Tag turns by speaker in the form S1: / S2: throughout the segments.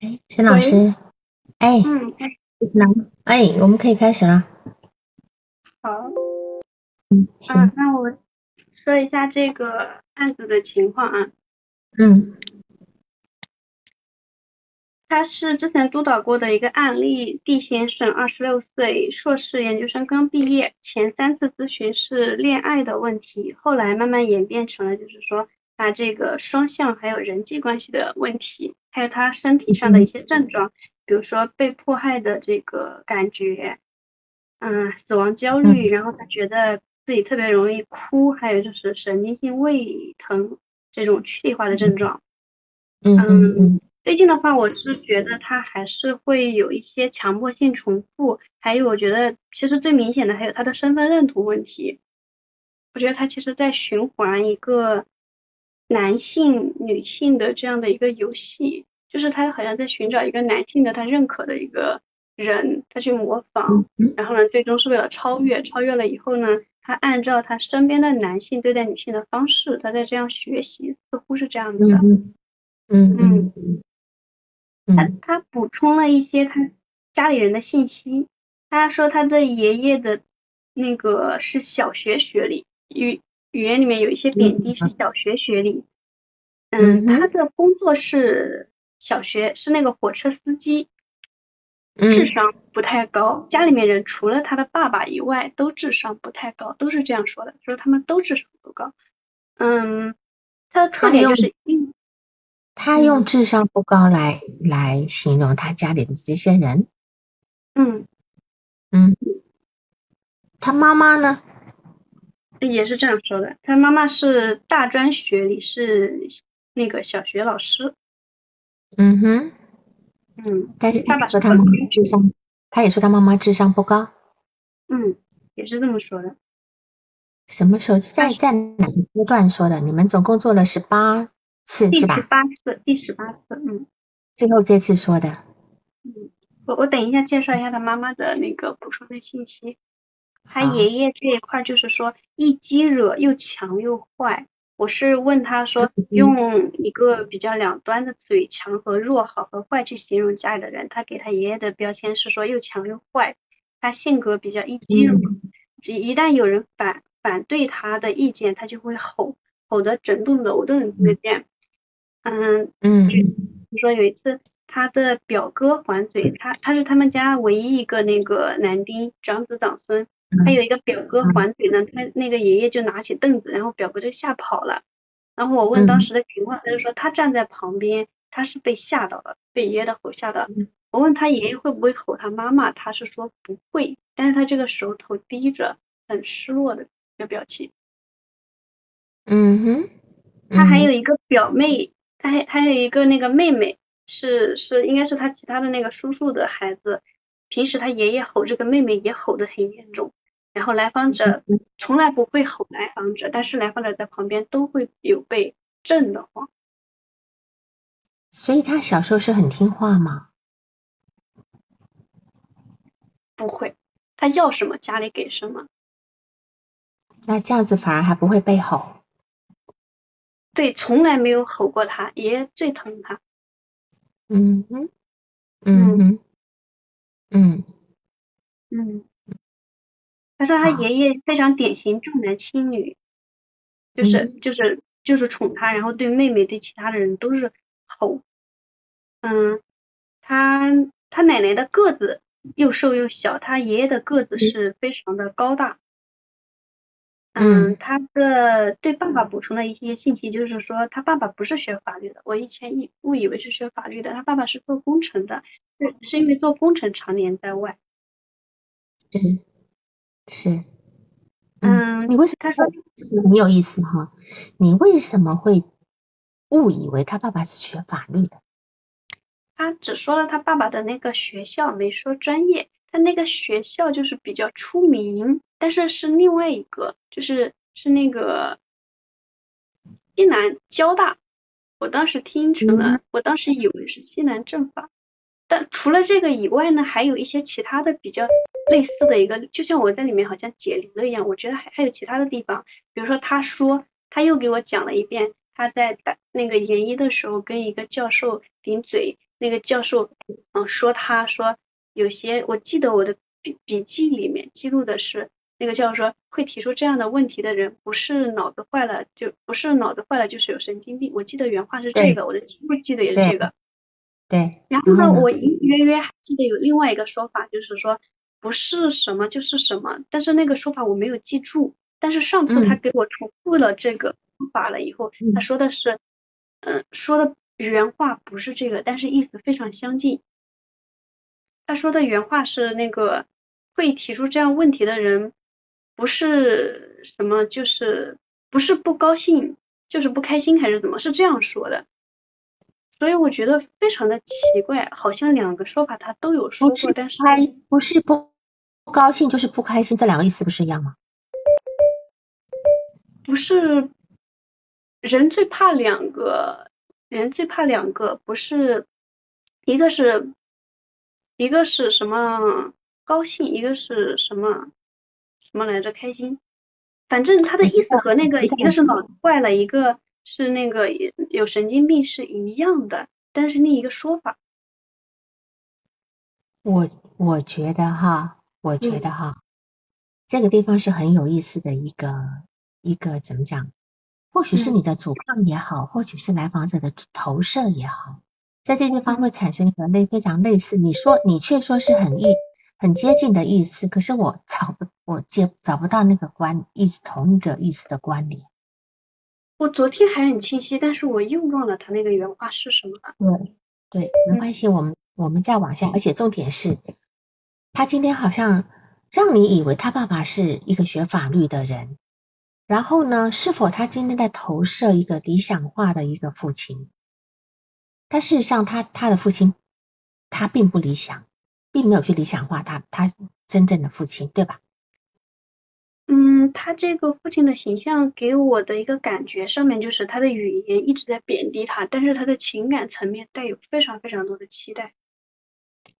S1: 哎，沈老师，哎，
S2: 嗯，
S1: 哎，我们可以开始了。
S2: 好，
S1: 嗯，
S2: 那我说一下这个案子的情况啊。
S1: 嗯
S2: 他是之前督导过的一个案例，D 先生，二十六岁，硕士研究生刚毕业，前三次咨询是恋爱的问题，后来慢慢演变成了就是说他这个双向还有人际关系的问题，还有他身体上的一些症状，比如说被迫害的这个感觉，嗯，死亡焦虑，然后他觉得自己特别容易哭，还有就是神经性胃疼这种躯体化的症状。
S1: 嗯嗯。嗯
S2: 最近的话，我是觉得他还是会有一些强迫性重复，还有我觉得其实最明显的还有他的身份认同问题。我觉得他其实在循环一个男性、女性的这样的一个游戏，就是他好像在寻找一个男性的他认可的一个人，他去模仿，
S1: 嗯
S2: 然后呢，最终是为了超越，超越了以后呢，他按照他身边的男性对待女性的方式，他在这样学习，似乎是这样子的。
S1: 嗯嗯
S2: 他
S1: 嗯
S2: 他补充了一些他家里人的信息。他说他的爷爷的那个是小学学历，语语言里面有一些贬低是小学学历。嗯，他的工作是小学是那个火车司机，智
S1: 嗯
S2: 商不太高。家里面人除了他的爸爸以外都智商不太高，都是这样说的，说他们都智商不高。嗯，他的特点就是嗯
S1: 他用智商不高来来形容他家里的这些人。
S2: 嗯
S1: 嗯，他妈妈呢？
S2: 也是这样说的。他妈妈是大专学历，是那个小学老师。
S1: 嗯哼，
S2: 嗯
S1: 但是
S2: 爸爸
S1: 他说他妈妈智商，他也说他妈妈智商不高。
S2: 嗯，也是这么说的。
S1: 什么时候在在哪个阶段说的？你们总共做了十八次是吧？
S2: 第十八次，第十八次。嗯
S1: 最后这次说的。
S2: 嗯，我我等一下介绍一下他妈妈的那个补充的信息。他爷爷这一块就是说一激惹又强又坏。我是问他说，
S1: 嗯
S2: 用一个比较两端的词语，强和弱，好和坏去形容家里的人。他给他爷爷的标签是说又强又坏。他性格比较一激惹，一一旦有人反反对他的意见，他就会吼，吼得整栋楼都能听得见。嗯，
S1: 嗯
S2: 就说有一次，他的表哥还嘴，他他是他们家唯一一个那个男丁，长子长孙。他有一个表哥还嘴呢，他那个爷爷就拿起凳子，然后表哥就吓跑了。然后我问当时的情况，他就说他站在旁边，他是被吓到了，被爷爷的吼吓到了。我问他爷爷会不会吼他妈妈，他是说不会，但是他这个时候头低着，很失落的一个表情。
S1: 嗯哼，
S2: 他还有一个表妹，他还还有一个那个妹妹，是是应该是他其他的那个叔叔的孩子。平时他爷爷吼这个妹妹也吼得很严重，然后来访者从来不会吼来访者，但是来访者在旁边都会有被震得慌。
S1: 所以他小时候是很听话吗？
S2: 不会，他要什么家里给什么。
S1: 那这样子反而还不会被吼。
S2: 对，从来没有吼过他，爷爷最疼他。
S1: 嗯哼，嗯哼，嗯
S2: 嗯，他说他爷爷非常典型重男轻女，就是就是就是宠他，然后对妹妹对其他的人都是吼。嗯，他他奶奶的个子又瘦又小，他爷爷的个子是非常的高大。
S1: 嗯
S2: 他的对爸爸补充了一些信息就是说，他爸爸不是学法律的，我以前以误以为是学法律的，他爸爸是做工程的，是是因为做工程常年在外。
S1: 是是。
S2: 嗯
S1: 你为什么？
S2: 他说
S1: 这个很有意思哈。你为什么会误以为他爸爸是学法律的？
S2: 他只说了他爸爸的那个学校，没说专业。他那个学校就是比较出名，但是是另外一个，就是是那个西南交大。我当时听成了，我当时以为是西南政法，但除了这个以外呢，还有一些其他的比较类似的一个，就像我在里面好像解铃了一样，我觉得还还有其他的地方，比如说他说他又给我讲了一遍他在打那个研一的时候跟一个教授顶嘴，那个教授嗯说他说有些我记得我的笔笔记里面记录的是那个教授说会提出这样的问题的人不是脑子坏了就不是脑子坏了就是有神经病，我记得原话是这个，我的记录记得也是这个。
S1: 对，
S2: 然后呢，我隐隐约约还记得有另外一个说法，就是说不是什么就是什么，但是那个说法我没有记住。但是上次他给我重复了这个说法了以后，他说的是，嗯，说的原话不是这个，但是意思非常相近。他说的原话是那个会提出这样问题的人，不是什么就是不是不高兴，就是不开心还是怎么？是这样说的。所以我觉得非常的奇怪，好像两个说法他都有说过，但是
S1: 不是不不高兴就是不开心，这两个意思不是一样吗？
S2: 不是，人最怕两个，人最怕两个，不是一个是一个是什么高兴，一个是什么什么来着开心，反正他的意思和那个一个是脑子坏了，一个。是那个有神经病是一样的，但是另一个说法。
S1: 我我觉得哈，我觉得哈，这个地方是很有意思的一个一个怎么讲？或许是你的阻抗也好，或许是来访者的投射也好，在这地方会产生一个类非常类似。你说你却说是很意很接近的意思，可是我找不我接找不到那个关意思同一个意思的关联。
S2: 我昨天还很清晰，但是我又忘了他那个原话是什么了。
S1: 对，对，没关系，我们我们再往下，而且重点是，他今天好像让你以为他爸爸是一个学法律的人，然后呢，是否他今天在投射一个理想化的一个父亲？但事实上，他他的父亲他并不理想，并没有去理想化他他真正的父亲，对吧？
S2: 嗯，他这个父亲的形象给我的一个感觉上面就是他的语言一直在贬低他，但是他的情感层面带有非常非常多的期待。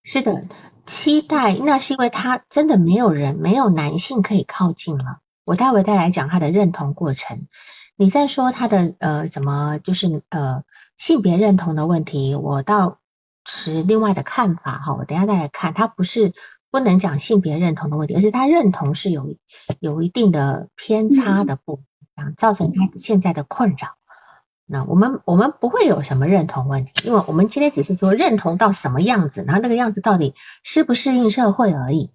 S1: 是的，期待那是因为他真的没有人没有男性可以靠近了。我待会再来讲他的认同过程。你在说他的呃什么就是呃性别认同的问题，我倒持另外的看法哈。我等下再来看，他不是。不能讲性别认同的问题，而是他认同是有有一定的偏差的部分，造成他现在的困扰。那我们我们不会有什么认同问题，因为我们今天只是说认同到什么样子，然后那个样子到底适不适应社会而已。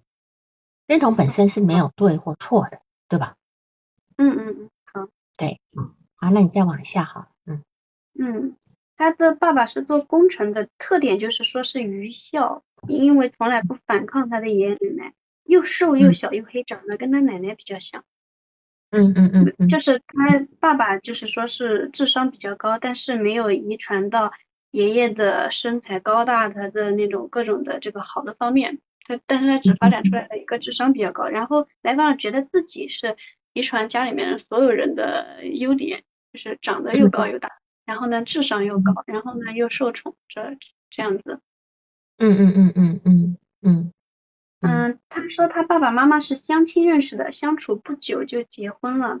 S1: 认同本身是没有对或错的，对吧？
S2: 嗯嗯嗯，好，
S1: 对，好，那你再往下哈，
S2: 嗯嗯。他的爸爸是做工程的，特点就是说是愚孝，因为从来不反抗他的爷爷奶奶，又瘦又小又黑，长得跟他奶奶比较像。
S1: 嗯嗯嗯，
S2: 就是他爸爸就是说是智商比较高，但是没有遗传到爷爷的身材高大，他的那种各种的这个好的方面，他但是他只发展出来了一个智商比较高，然后来访觉得自己是遗传家里面所有人的优点，就是长得又高又大。然后呢，智商又高，然后呢又受宠，这这样子。
S1: 嗯嗯嗯嗯嗯嗯。
S2: 嗯，他说他爸爸妈妈是相亲认识的，相处不久就结婚了。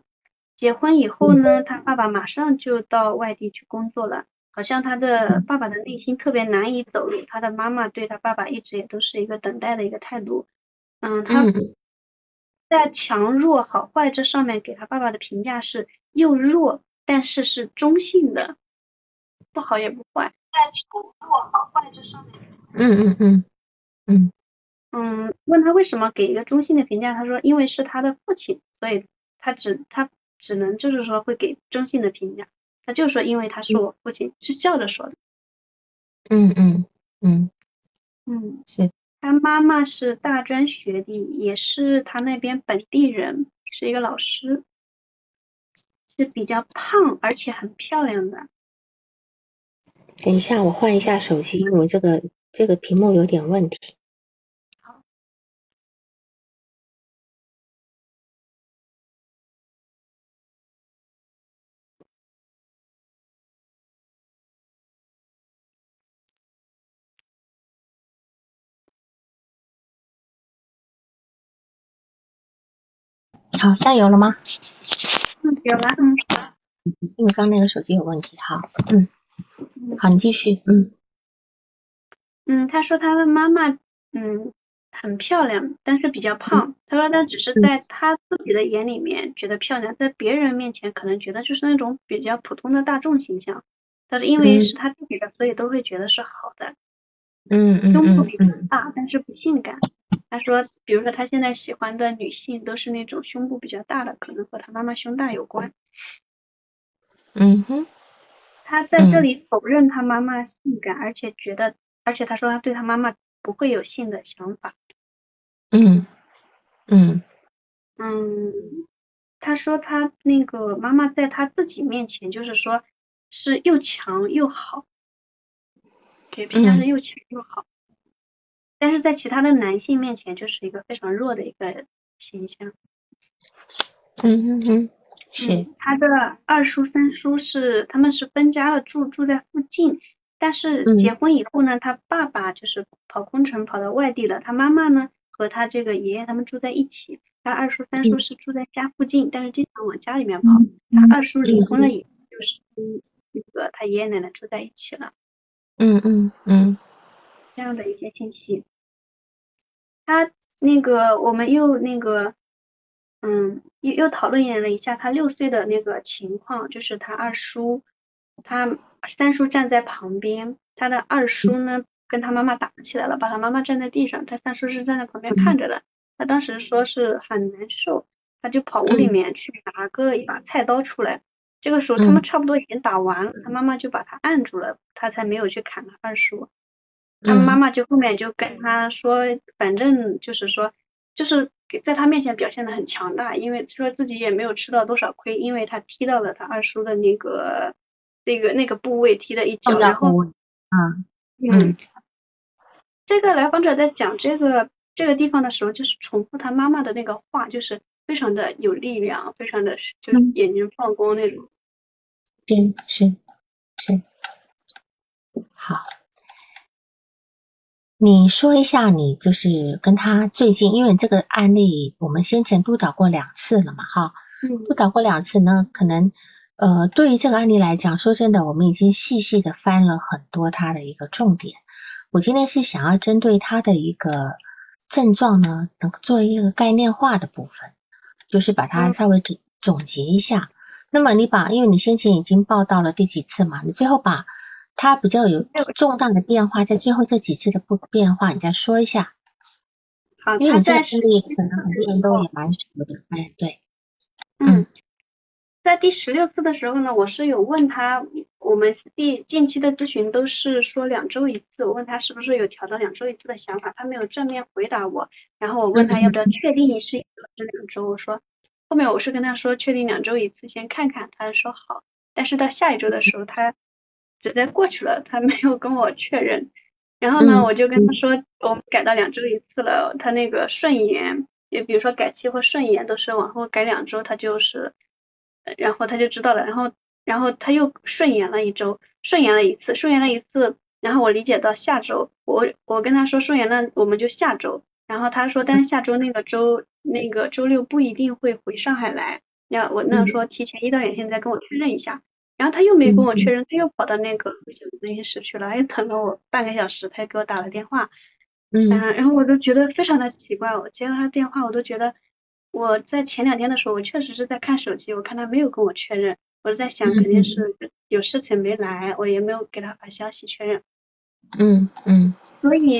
S2: 结婚以后呢，他爸爸马上就到外地去工作了。好像他的爸爸的内心特别难以走入，他的妈妈对他爸爸一直也都是一个等待的一个态度。嗯，他在强弱好坏这上面给他爸爸的评价是又弱。但是是中性的，不好也不坏，在强弱好坏这上面。
S1: 嗯嗯嗯嗯
S2: 嗯，问他为什么给一个中性的评价，他说因为是他的父亲，所以他只他只能就是说会给中性的评价，他就说因为他是我父亲，是笑着说的。
S1: 嗯嗯
S2: 嗯嗯，
S1: 是。
S2: 他妈妈是大专学历，也是他那边本地人，是一个老师。是比较胖，而且很漂亮的。
S1: 等一下，我换一下手机，因为这个这个屏幕有点问题。好，加油了吗？
S2: 嗯，有了，嗯。
S1: 因为刚那个手机有问题，好，嗯，好，你继续，嗯。
S2: 嗯，他说他的妈妈，嗯，很漂亮，但是比较胖。他说他只是在他自己的眼里面觉得漂亮，在别人面前可能觉得就是那种比较普通的大众形象。但是因为是他自己的，所以都会觉得是好的。
S1: 嗯嗯
S2: 胸部比较大，但是不性感。他说，比如说他现在喜欢的女性都是那种胸部比较大的，可能和他妈妈胸大有关。
S1: 嗯哼。
S2: 他在这里否认他妈妈性感，而且觉得。而且他说他对他妈妈不会有性的想法。
S1: 嗯嗯
S2: 嗯，他说他那个妈妈在他自己面前就是说是又强又好，给评价是又强又好，但是在其他的男性面前就是一个非常弱的一个形象。
S1: 嗯嗯嗯，是。
S2: 他的二叔三叔是他们是分家了，住住在附近。但是结婚以后呢，他爸爸就是跑工程跑到外地了，他妈妈呢和他这个爷爷他们住在一起，他二叔三叔是住在家附近，但是经常往家里面跑。他二叔离婚了以后，就是跟那个他爷爷奶奶住在一起了。
S1: 嗯嗯嗯，
S2: 这样的一些信息。他那个我们又那个，嗯，又又讨论了一下他六岁的那个情况，就是他二叔。他三叔站在旁边，他的二叔呢跟他妈妈打起来了，把他妈妈站在地上，他三叔是站在旁边看着的。他当时说是很难受，他就跑屋里面去拿个一把菜刀出来。这个时候他们差不多已经打完了，他妈妈就把他按住了，他才没有去砍他二叔。他妈妈就后面就跟他说，反正就是说，就是在他面前表现的很强大，因为说自己也没有吃到多少亏，因为他踢到了他二叔的那个。那个那个部位踢了一脚，然后，
S1: 嗯
S2: 嗯，这个来访者在讲这个这个地方的时候，就是重复他妈妈的那个话，就是非常的有力量，非常的就是眼睛放光那种。
S1: 对，是是。好，你说一下，你就是跟他最近，因为这个案例我们先前督导过两次了嘛，哈，
S2: 嗯，
S1: 督导过两次呢，可能。呃，对于这个案例来讲，说真的，我们已经细细的翻了很多他的一个重点。我今天是想要针对他的一个症状呢，能够做一个概念化的部分，就是把它稍微总总结一下。那么你把，因为你先前已经报道了第几次嘛，你最后把它比较有重大的变化，在最后这几次的不变化，你再说一下。
S2: 好，
S1: 因为你这个案例可能很多人都也蛮熟的，哎，对，
S2: 嗯。在第十六次的时候呢，我是有问他，我们第近期的咨询都是说两周一次，我问他是不是有调到两周一次的想法，他没有正面回答我，然后我问他要不要确定是这两周，我说后面我是跟他说确定两周一次先看看，他说好，但是到下一周的时候他直接过去了，他没有跟我确认，然后呢我就跟他说我们改到两周一次了，他那个顺延，也比如说改期或顺延都是往后改两周，他就是。然后他就知道了，然后然后他又顺延了一周，顺延了一次，顺延了一次，然后我理解到下周，我我跟他说顺延那我们就下周，然后他说但是下周那个周那个周六不一定会回上海来，要我那说提前一到两天再跟我确认一下，然后他又没跟我确认，他又跑到那个咨询室去了，又等了我半个小时，他又给我打了电话，
S1: 嗯，
S2: 然后我都觉得非常的奇怪，我接了他电话我都觉得。我在前两天的时候，我确实是在看手机，我看他没有跟我确认，我在想肯定是有事情没来，我也没有给他发消息确认。
S1: 嗯嗯。
S2: 所以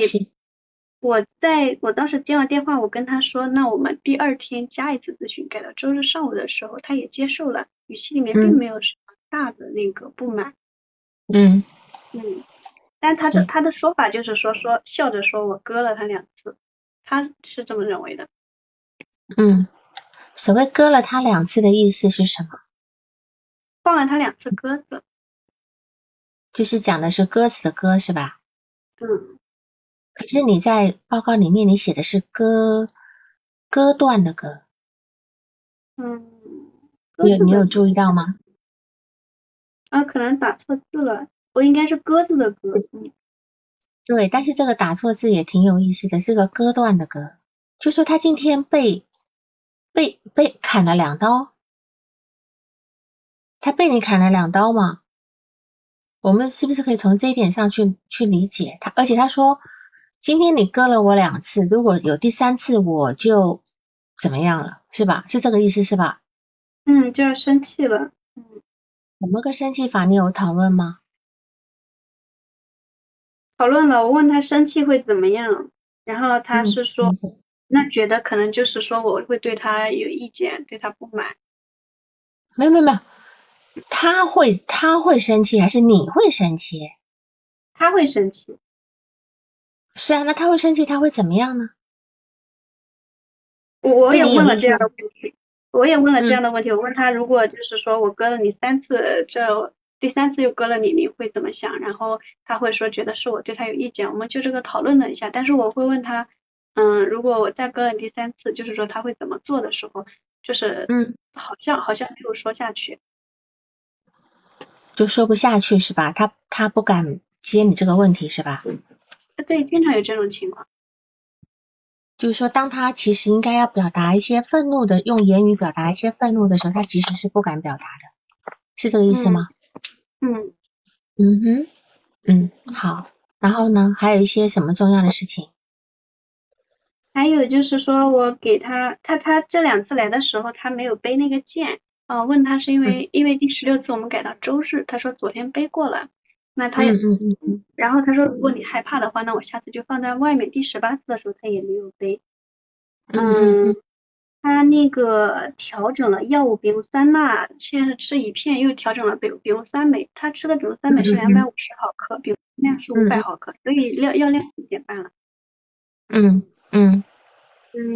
S2: 我在我当时接完电话，我跟他说，那我们第二天加一次咨询，改到周日上午的时候，他也接受了，语气里面并没有大的那个不满。
S1: 嗯
S2: 嗯。但他的他的说法就是说说笑着说我割了他两次，他是这么认为的。
S1: 嗯，所谓割了他两次的意思是什么？
S2: 放了他两次鸽子，
S1: 就是讲的是鸽子的鸽是吧？
S2: 嗯。
S1: 可是你在报告里面你写的是割割断的割。
S2: 嗯。
S1: 你你有注意到吗？
S2: 啊，可能打错字了，我应该是鸽子的鸽。
S1: 对，但是这个打错字也挺有意思的，是个割断的割，就说他今天被。被被砍了两刀，他被你砍了两刀嘛？我们是不是可以从这一点上去去理解他？而且他说，今天你割了我两次，如果有第三次我就怎么样了，是吧？是这个意思是吧？
S2: 嗯，就要生气了。嗯，
S1: 怎么个生气法？你有讨论吗？
S2: 讨论了，我问他生气会怎么样，然后他是说，那觉得可能就是说我会对他有意见，对他不满。
S1: 没有没有没有，他会他会生气还是你会生气？
S2: 他会生气。
S1: 是啊，那他会生气，他会怎么样呢？
S2: 我也问了这样的问题，我也问了这样的问题，我问他如果就是说我割了你三次，这。第三次又割了你，你会怎么想？然后他会说觉得是我对他有意见，我们就这个讨论了一下。但是我会问他，嗯，如果我再割了第三次，就是说他会怎么做的时候，就是
S1: 嗯，
S2: 好像好像没有说下去，
S1: 就说不下去是吧？他他不敢接你这个问题是吧？
S2: 对，经常有这种情况。
S1: 就是说，当他其实应该要表达一些愤怒的，用言语表达一些愤怒的时候，他其实是不敢表达的，是这个意思吗？
S2: 嗯
S1: 嗯哼嗯好，然后呢，还有一些什么重要的事情？
S2: 还有就是说我给他他他这两次来的时候，他没有背那个剑啊，问他是因为因为第十六次我们改到周日，他说昨天背过了，那他也
S1: 嗯嗯嗯，
S2: 然后他说如果你害怕的话，那我下次就放在外面。第十八次的时候他也没有背，
S1: 嗯。
S2: 他那个调整了药物，比如酸钠，现在是吃一片，又调整了比比如酸镁，他吃的比如酸镁是两百五十毫克，比如量是五百毫克，所以药药量减半了。
S1: 嗯
S2: 嗯嗯，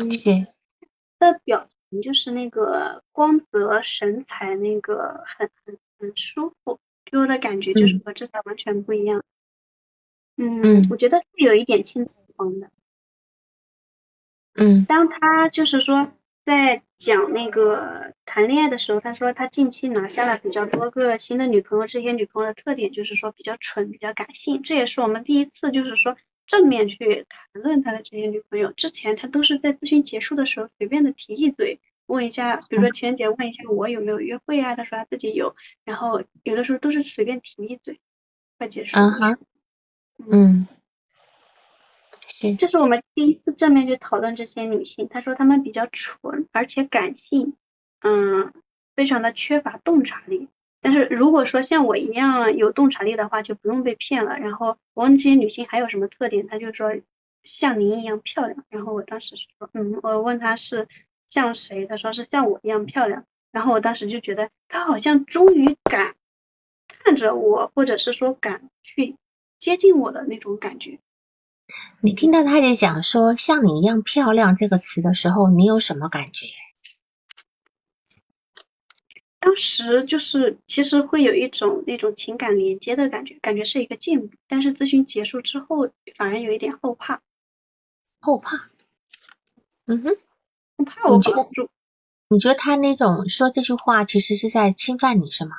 S2: 的表情就是那个光泽神采，那个很很很舒服，给我的感觉就是和之前完全不一样。嗯，我觉得是有一点青黄的。
S1: 嗯，
S2: 当他就是说。在讲那个谈恋爱的时候，他说他近期拿下了比较多个新的女朋友，这些女朋友的特点就是说比较蠢，比较感性。这也是我们第一次就是说正面去谈论他的这些女朋友。之前他都是在咨询结束的时候随便的提一嘴，问一下，比如说情人节问一下我有没有约会啊，他说他自己有，然后有的时候都是随便提一嘴，快结束。
S1: 嗯哼，嗯。
S2: 这是我们第一次正面去讨论这些女性。她说她们比较蠢，而且感性，嗯，非常的缺乏洞察力。但是如果说像我一样有洞察力的话，就不用被骗了。然后我问这些女性还有什么特点，她就说像您一样漂亮。然后我当时说，嗯，我问她是像谁，他说是像我一样漂亮。然后我当时就觉得他好像终于敢看着我，或者是说敢去接近我的那种感觉。
S1: 你听到他在讲说“像你一样漂亮”这个词的时候，你有什么感觉？
S2: 当时就是其实会有一种那种情感连接的感觉，感觉是一个进步。但是咨询结束之后，反而有一点后怕。
S1: 后怕？嗯哼，
S2: 后怕我觉得，
S1: 你觉得他那种说这句话，其实是在侵犯你，是吗？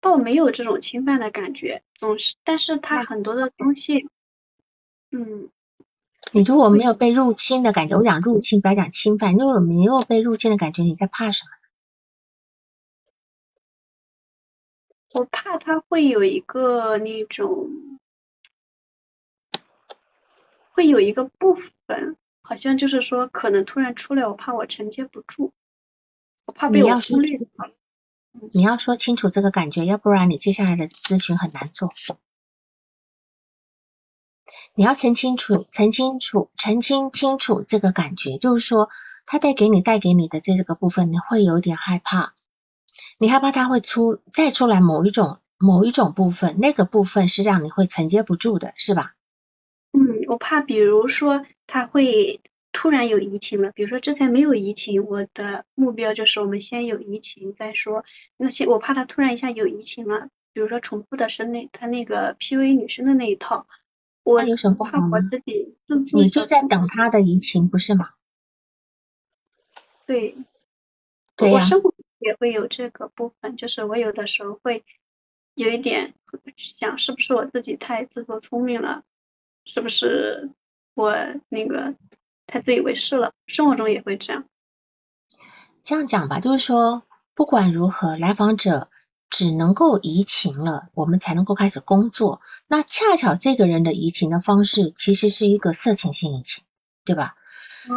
S2: 倒没有这种侵犯的感觉，总是，但是他很多的东西，嗯，
S1: 你如果没有被入侵的感觉，我讲入侵，不要讲侵犯，如果没有被入侵的感觉，你在怕什么？
S2: 我怕他会有一个那种，会有一个部分，好像就是说可能突然出来，我怕我承接不住，我怕被我忽略。
S1: 你要说清楚这个感觉，要不然你接下来的咨询很难做。你要澄清楚、澄清楚、澄清清楚这个感觉，就是说他带给你、带给你的这个部分，你会有点害怕。你害怕他会出再出来某一种某一种部分，那个部分是让你会承接不住的，是吧？
S2: 嗯，我怕，比如说他会。突然有移情了，比如说之前没有移情，我的目标就是我们先有移情再说。那些我怕他突然一下有移情了，比如说重复的是那他那个 PUA 女生的那一套，我
S1: 有什么不
S2: 好我自己
S1: 你就在等他的移情不是吗？
S2: 对，
S1: 对
S2: 我生活也会有这个部分，就是我有的时候会有一点想，是不是我自己太自作聪明了？是不是我那个？太自以为是了，生活中也会这样。
S1: 这样讲吧，就是说不管如何，来访者只能够移情了，我们才能够开始工作。那恰巧这个人的移情的方式，其实是一个色情性移情，对吧？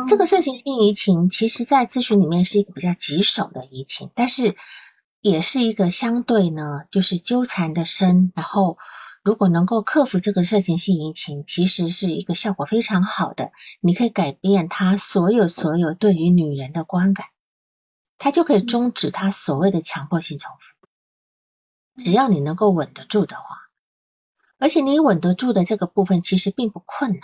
S1: 这个色情性移情，其实在咨询里面是一个比较棘手的移情，但是也是一个相对呢，就是纠缠的深，然后。如果能够克服这个色情性移情，其实是一个效果非常好的。你可以改变他所有所有对于女人的观感，他就可以终止他所谓的强迫性重复。只要你能够稳得住的话，而且你稳得住的这个部分其实并不困难。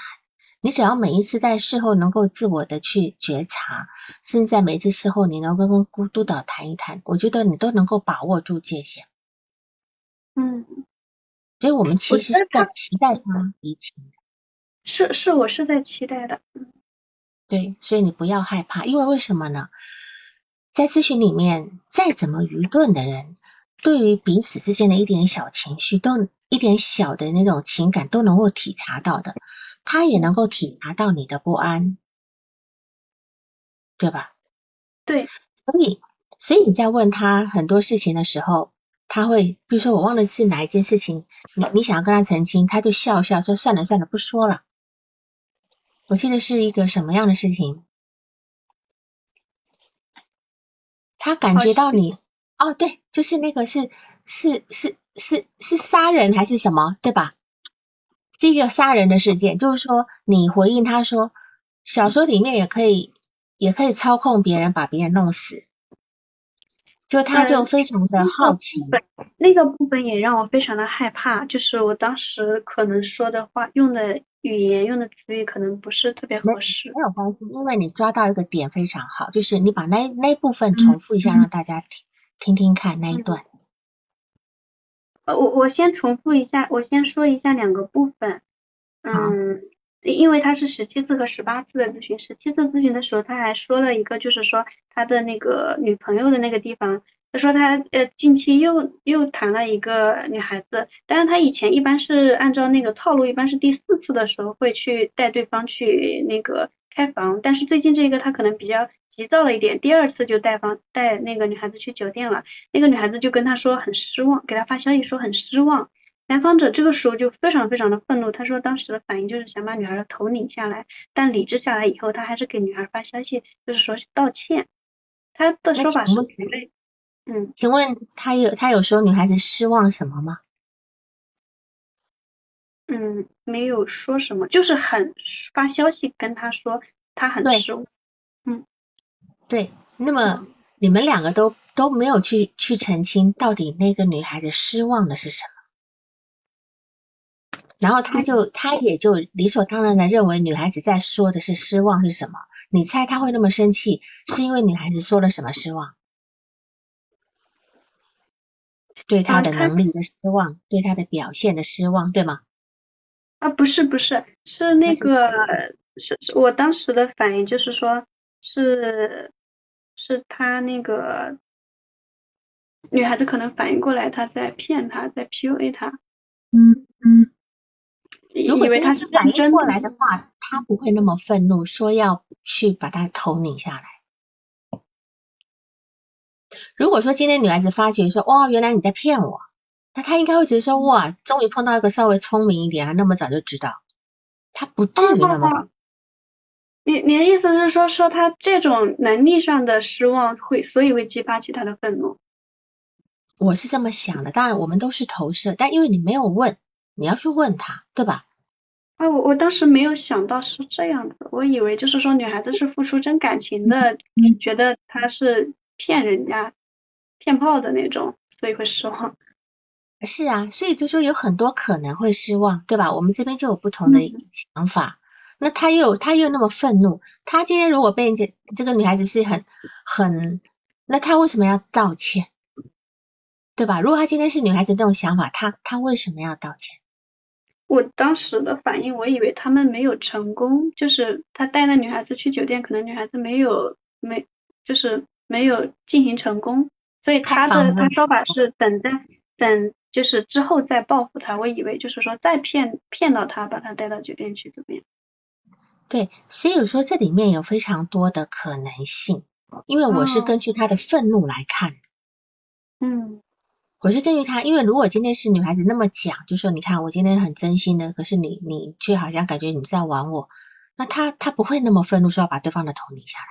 S1: 你只要每一次在事后能够自我的去觉察，甚至在每一次事后你能够跟督导谈一谈，我觉得你都能够把握住界限。
S2: 嗯。
S1: 所以我们其实是在期待他离情的，
S2: 是是，我是在期待的。
S1: 对，所以你不要害怕，因为为什么呢？在咨询里面，再怎么愚钝的人，对于彼此之间的一点小情绪，都一点小的那种情感都能够体察到的，他也能够体察到你的不安，对吧？
S2: 对，
S1: 所以，所以你在问他很多事情的时候。他会，比如说我忘了是哪一件事情，你你想要跟他澄清，他就笑笑说算了算了，不说了。我记得是一个什么样的事情？他感觉到你，哦对，就是那个是是是是是杀人还是什么，对吧？这个杀人的事件，就是说你回应他说，小说里面也可以也可以操控别人，把别人弄死。就他就非常的好奇，
S2: 那个部分也让我非常的害怕，就是我当时可能说的话、用的语言、用的词语可能不是特别合适。
S1: 没有关系，因为你抓到一个点非常好，就是你把那那部分重复一下，让大家听听听看那一段。
S2: 呃，我我先重复一下，我先说一下两个部分，嗯。因为他是十七次和十八次的咨询，十七次咨询的时候，他还说了一个，就是说他的那个女朋友的那个地方，他说他呃近期又又谈了一个女孩子，但是他以前一般是按照那个套路，一般是第四次的时候会去带对方去那个开房，但是最近这个他可能比较急躁了一点，第二次就带房带那个女孩子去酒店了，那个女孩子就跟他说很失望，给他发消息说很失望。男方者这个时候就非常非常的愤怒，他说当时的反应就是想把女孩的头拧下来，但理智下来以后，他还是给女孩发消息，就是说道歉。他的说法是，嗯，
S1: 请问他有他有说女孩子失望什么吗？
S2: 嗯，没有说什么，就是很发消息跟他说他很失望。嗯，
S1: 对，那么你们两个都都没有去去澄清，到底那个女孩子失望的是什么？然后他就他也就理所当然的认为女孩子在说的是失望是什么？你猜他会那么生气，是因为女孩子说了什么失望？对他的能力的失望，对他的表现的失望，对吗？
S2: 啊，不是不是，是那个是我当时的反应就是说，是是他那个女孩子可能反应过来他在骗他，在 PUA 他。
S1: 嗯嗯。如果
S2: 他
S1: 是反应过来的话，他不会那么愤怒，说要去把他头拧下来。如果说今天女孩子发觉说，哇，原来你在骗我，那他应该会觉得说，哇，终于碰到一个稍微聪明一点啊，那么早就知道，他不至于那么。
S2: 你你的意思是说，说他这种能力上的失望会，所以会激发起他的愤怒？
S1: 我是这么想的，当然我们都是投射，但因为你没有问。你要去问他，对吧？
S2: 啊，我我当时没有想到是这样子，我以为就是说女孩子是付出真感情的，你觉得他是骗人家、骗炮的那种，所以会失望。
S1: 是啊，所以就说有很多可能会失望，对吧？我们这边就有不同的想法。那他又他又那么愤怒，他今天如果被人家这个女孩子是很很，那他为什么要道歉？对吧？如果他今天是女孩子那种想法，他他为什么要道歉？
S2: 我当时的反应，我以为他们没有成功，就是他带那女孩子去酒店，可能女孩子没有没，就是没有进行成功，所以他的他说法是等在等，就是之后再报复他。我以为就是说再骗骗到他，把他带到酒店去怎么样？
S1: 对，所以说这里面有非常多的可能性，因为我是根据他的愤怒来看。
S2: 嗯。
S1: 我是根据他，因为如果今天是女孩子那么讲，就说你看我今天很真心的，可是你你却好像感觉你在玩我，那他他不会那么愤怒，说要把对方的头拧下来。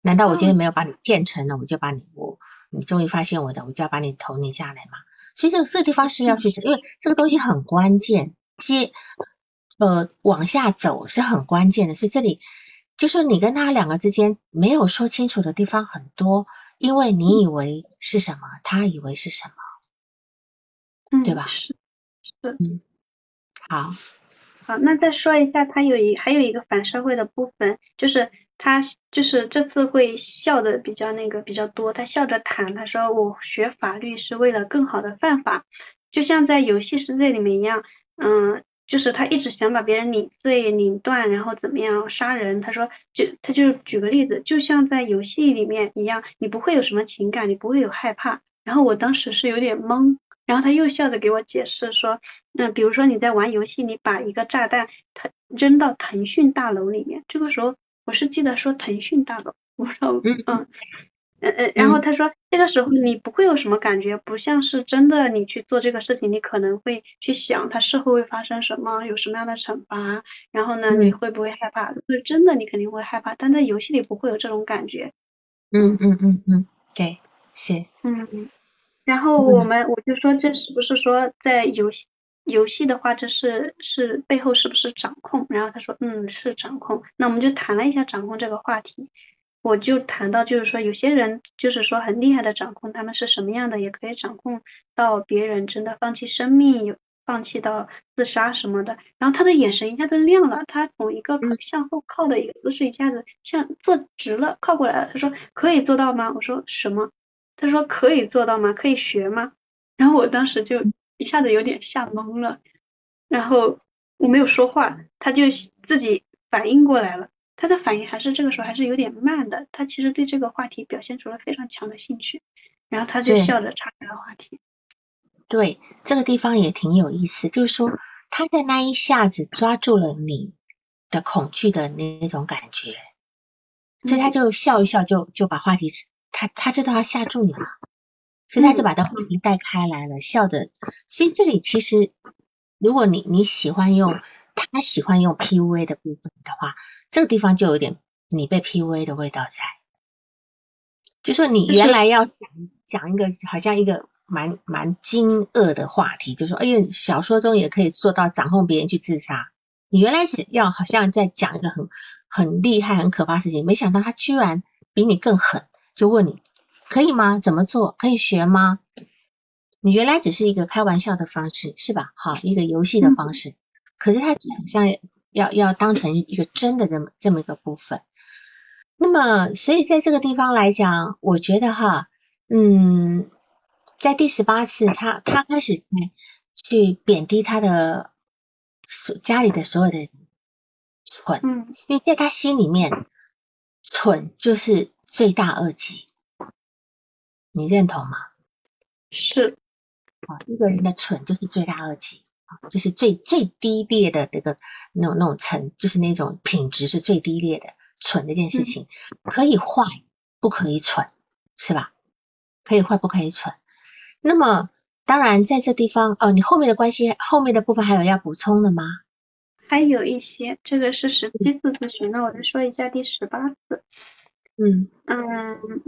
S1: 难道我今天没有把你骗成了，我就把你我你终于发现我的，我就要把你头拧下来吗？所以这个这个地方是要去，因为这个东西很关键，接呃往下走是很关键的，所以这里就说你跟他两个之间没有说清楚的地方很多。因为你以为是什么，他以为是什么，
S2: 嗯，
S1: 对吧？
S2: 是，是，
S1: 嗯，好，
S2: 好，那再说一下，他有一还有一个反社会的部分，就是他就是这次会笑的比较那个比较多，他笑着谈，他说我学法律是为了更好的犯法，就像在游戏世界里面一样，嗯。就是他一直想把别人拧碎、拧断，然后怎么样杀人？他说，就他就举个例子，就像在游戏里面一样，你不会有什么情感，你不会有害怕。然后我当时是有点懵，然后他又笑着给我解释说，嗯，比如说你在玩游戏，你把一个炸弹腾扔到腾讯大楼里面，这个时候我是记得说腾讯大楼，我说嗯。嗯嗯，然后他说，这个时候你不会有什么感觉，不像是真的你去做这个事情，你可能会去想他事后会发生什么，有什么样的惩罚，然后呢，你会不会害怕？就是真的，你肯定会害怕，但在游戏里不会有这种感觉。
S1: 嗯嗯嗯嗯，对，是。
S2: 嗯，然后我们我就说，这是不是说在游戏游戏的话，这是是背后是不是掌控？然后他说，嗯，是掌控。那我们就谈了一下掌控这个话题。我就谈到，就是说有些人就是说很厉害的掌控，他们是什么样的，也可以掌控到别人真的放弃生命，有放弃到自杀什么的。然后他的眼神一下子亮了，他从一个向后靠的一个姿势，一下子向坐直了，靠过来了。他说可以做到吗？我说什么？他说可以做到吗？可以学吗？然后我当时就一下子有点吓懵了，然后我没有说话，他就自己反应过来了。他的反应还是这个时候还是有点慢的，他其实对这个话题表现出了非常强的兴趣，然后他就笑着岔开了话题。
S1: 对，这个地方也挺有意思，就是说他在那一下子抓住了你的恐惧的那种感觉，所以他就笑一笑，就就把话题，他他知道要吓住你了，所以他就把这话题带开来了，笑着。所以这里其实，如果你你喜欢用。他喜欢用 PUA 的部分的话，这个地方就有点你被 PUA 的味道在。就说你原来要讲讲一个好像一个蛮蛮惊愕的话题，就说哎呀，小说中也可以做到掌控别人去自杀。你原来是要好像在讲一个很很厉害、很可怕事情，没想到他居然比你更狠，就问你可以吗？怎么做？可以学吗？你原来只是一个开玩笑的方式，是吧？好，一个游戏的方式。可是他好像要要当成一个真的这么这么一个部分，那么所以在这个地方来讲，我觉得哈，嗯，在第十八次他他开始去贬低他的所家里的所有的人蠢，
S2: 嗯，
S1: 因为在他心里面蠢就是罪大恶极，你认同吗？
S2: 是，
S1: 啊，一个人的蠢就是罪大恶极。就是最最低劣的这个那种那种层，就是那种品质是最低劣的，蠢这件事情可以坏，不可以蠢，是吧？可以坏，不可以蠢。那么当然在这地方哦，你后面的关系后面的部分还有要补充的吗？
S2: 还有一些，这个是十七次咨询，那我再说一下第十八次。
S1: 嗯
S2: 嗯，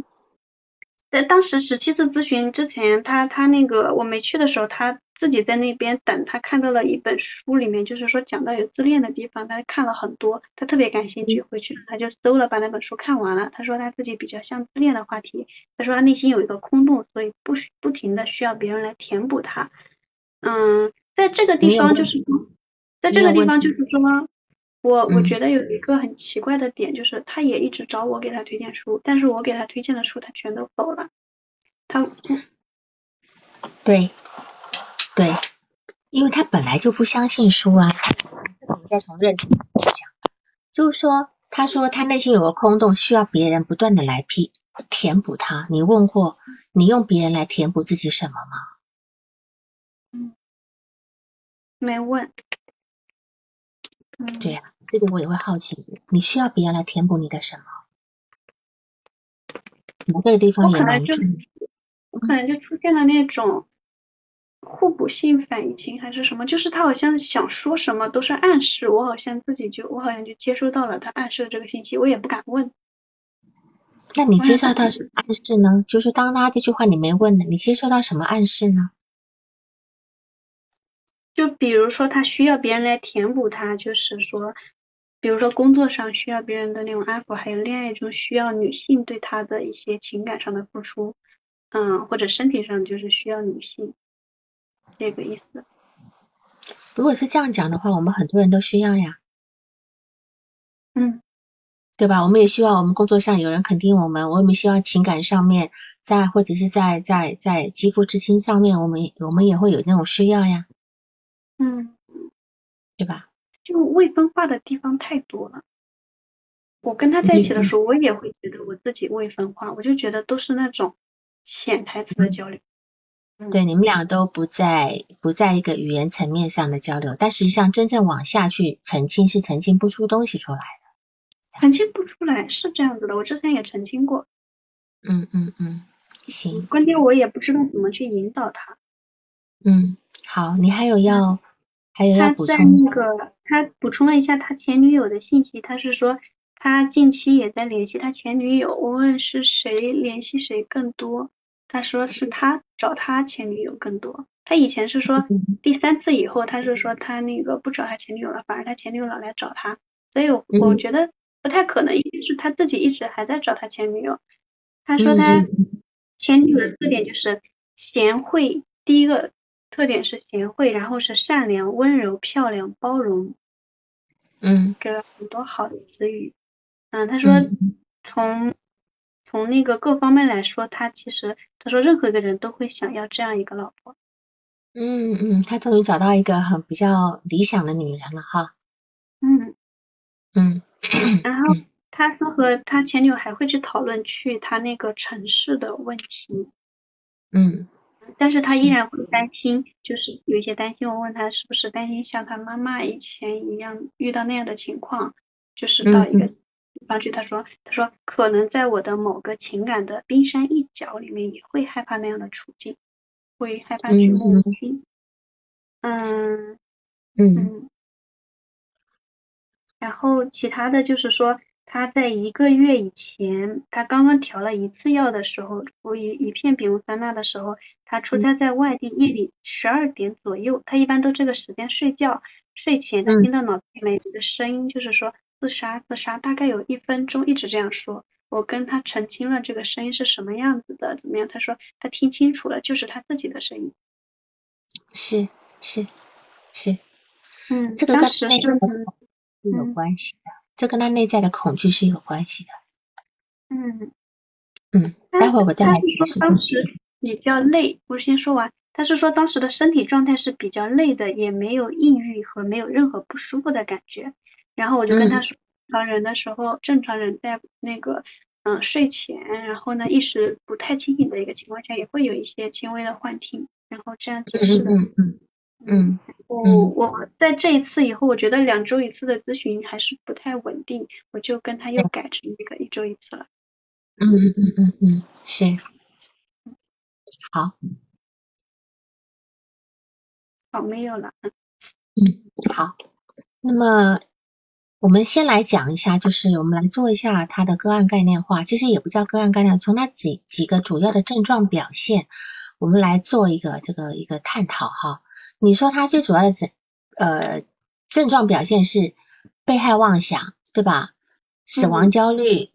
S2: 在当时十七次咨询之前，他他那个我没去的时候，他。自己在那边等，他看到了一本书，里面就是说讲到有自恋的地方，他看了很多，他特别感兴趣，回去他就搜了，把那本书看完了。他说他自己比较像自恋的话题，他说他内心有一个空洞，所以不不停的需要别人来填补他。嗯，在这个地方就是，在这个地方就是说，我我觉得有一个很奇怪的点，就是他也一直找我给他推荐书，但是我给他推荐的书他全都否了。他，
S1: 对。对，因为他本来就不相信书啊。我们再从认同讲，就是说，他说他内心有个空洞，需要别人不断的来批填补他。你问过，你用别人来填补自己什么吗？
S2: 嗯，没问。嗯，
S1: 对呀、这个我也会好奇，你需要别人来填补你的什么？我这个地方也蛮重要。
S2: 我可能就出现了那种互补性反应情还是什么，就是他好像想说什么都是暗示，我好像自己就我好像就接收到了他暗示的这个信息，我也不敢问。
S1: 那你接
S2: 我也不
S1: 受到什么暗示呢？就是当他这句话你没问的，你接受到什么暗示呢？
S2: 就比如说他需要别人来填补他，就是说，比如说工作上需要别人的那种安抚，还有恋爱中需要女性对他的一些情感上的付出，嗯，或者身体上就是需要女性，这个意思。
S1: 如果是这样讲的话，我们很多人都需要呀，
S2: 嗯
S1: 对吧？我们也希望我们工作上有人肯定我们，我们希望情感上面，在或者是在在在肌肤之亲上面，我们我们也会有那种需要呀，
S2: 嗯，
S1: 对吧？
S2: 就未分化的地方太多了。我跟他在一起的时候，我也会觉得我自己未分化，我就觉得都是那种潜台词的交流。嗯
S1: 对，你们俩都不在不在一个语言层面上的交流，但实际上真正往下去澄清是澄清不出东西出来的。
S2: 澄清不出来，是这样子的，我之前也澄清过，
S1: 嗯嗯嗯，行，
S2: 关键我也不知道怎么去引导他。
S1: 嗯，好，你还有要还有要
S2: 他在
S1: 补充
S2: 那个，他补充了一下他前女友的信息，他是说他近期也在联系他前女友，我问是谁联系谁更多，他说是他找他前女友更多。他以前是说
S1: 嗯
S2: 第三次以后，他是说他那个不找他前女友了，反而他前女友老来找他，所以我觉得不太可能，是他自己一直还在找他前女友。他说
S1: 嗯
S2: 他前女友的特点就是贤惠，第一个特点是贤惠，然后是善良、温柔、漂亮、包容，
S1: 嗯
S2: 给了很多好的词语。嗯，他说
S1: 嗯
S2: 从从那个各方面来说，他其实他说任何一个人都会想要这样一个老婆。
S1: 嗯嗯，他终于找到一个很比较理想的女人了哈。
S2: 嗯，
S1: 嗯
S2: 然后他说和他前女友还会去讨论去他那个城市的问题，
S1: 嗯
S2: 但是他依然会担心，就是有一些担心。我问他是不是担心像他妈妈以前一样遇到那样的情况，就是到一个
S1: 嗯
S2: 地方去。他说，他说可能在我的某个情感的冰山一角里面也会害怕那样的处境，会害怕举目无亲。嗯
S1: 嗯
S2: 嗯，然后其他的就是说，他在一个月以前，他刚刚调了一次药的时候，服一一片丙戊酸钠的时候，他出差在外地，夜里十二点左右，他一般都这个时间睡觉，睡前他
S1: 嗯
S2: 听到脑子里面有一个声音，就是说自杀自杀，大概有一分钟，一直这样说。我跟他澄清了这个声音是什么样子的，怎么样？他说他听清楚了，就是他自己的声音。
S1: 是是是，
S2: 嗯，
S1: 这个跟内在的有
S2: 嗯
S1: 关系的，这跟他内在的恐惧是有关系的。
S2: 嗯。
S1: 嗯，待会儿我再来解释。
S2: 说当时比较累，我先说完。他是说当时的身体状态是比较累的，也没有抑郁和没有任何不舒服的感觉。然后我就跟他
S1: 嗯
S2: 说，正常人的时候，正常人在那个嗯睡前，然后呢意识不太清醒的一个情况下，也会有一些轻微的幻听，然后这样子
S1: 嗯
S2: 是的。
S1: 嗯嗯嗯
S2: 我
S1: 嗯
S2: 我在这一次以后，我觉得两周一次的咨询还是不太稳定，我就跟他又改成一个一周一次了。
S1: 嗯嗯嗯嗯嗯，行。好，
S2: 好，没有了。
S1: 嗯好，那么我们先来讲一下，就是我们来做一下它的个案概念化，其实也不叫个案概念，从它几几个主要的症状表现，我们来做一个这个一个探讨哈。你说它最主要的症呃症状表现是被害妄想，对吧？死亡
S2: 嗯
S1: 焦虑，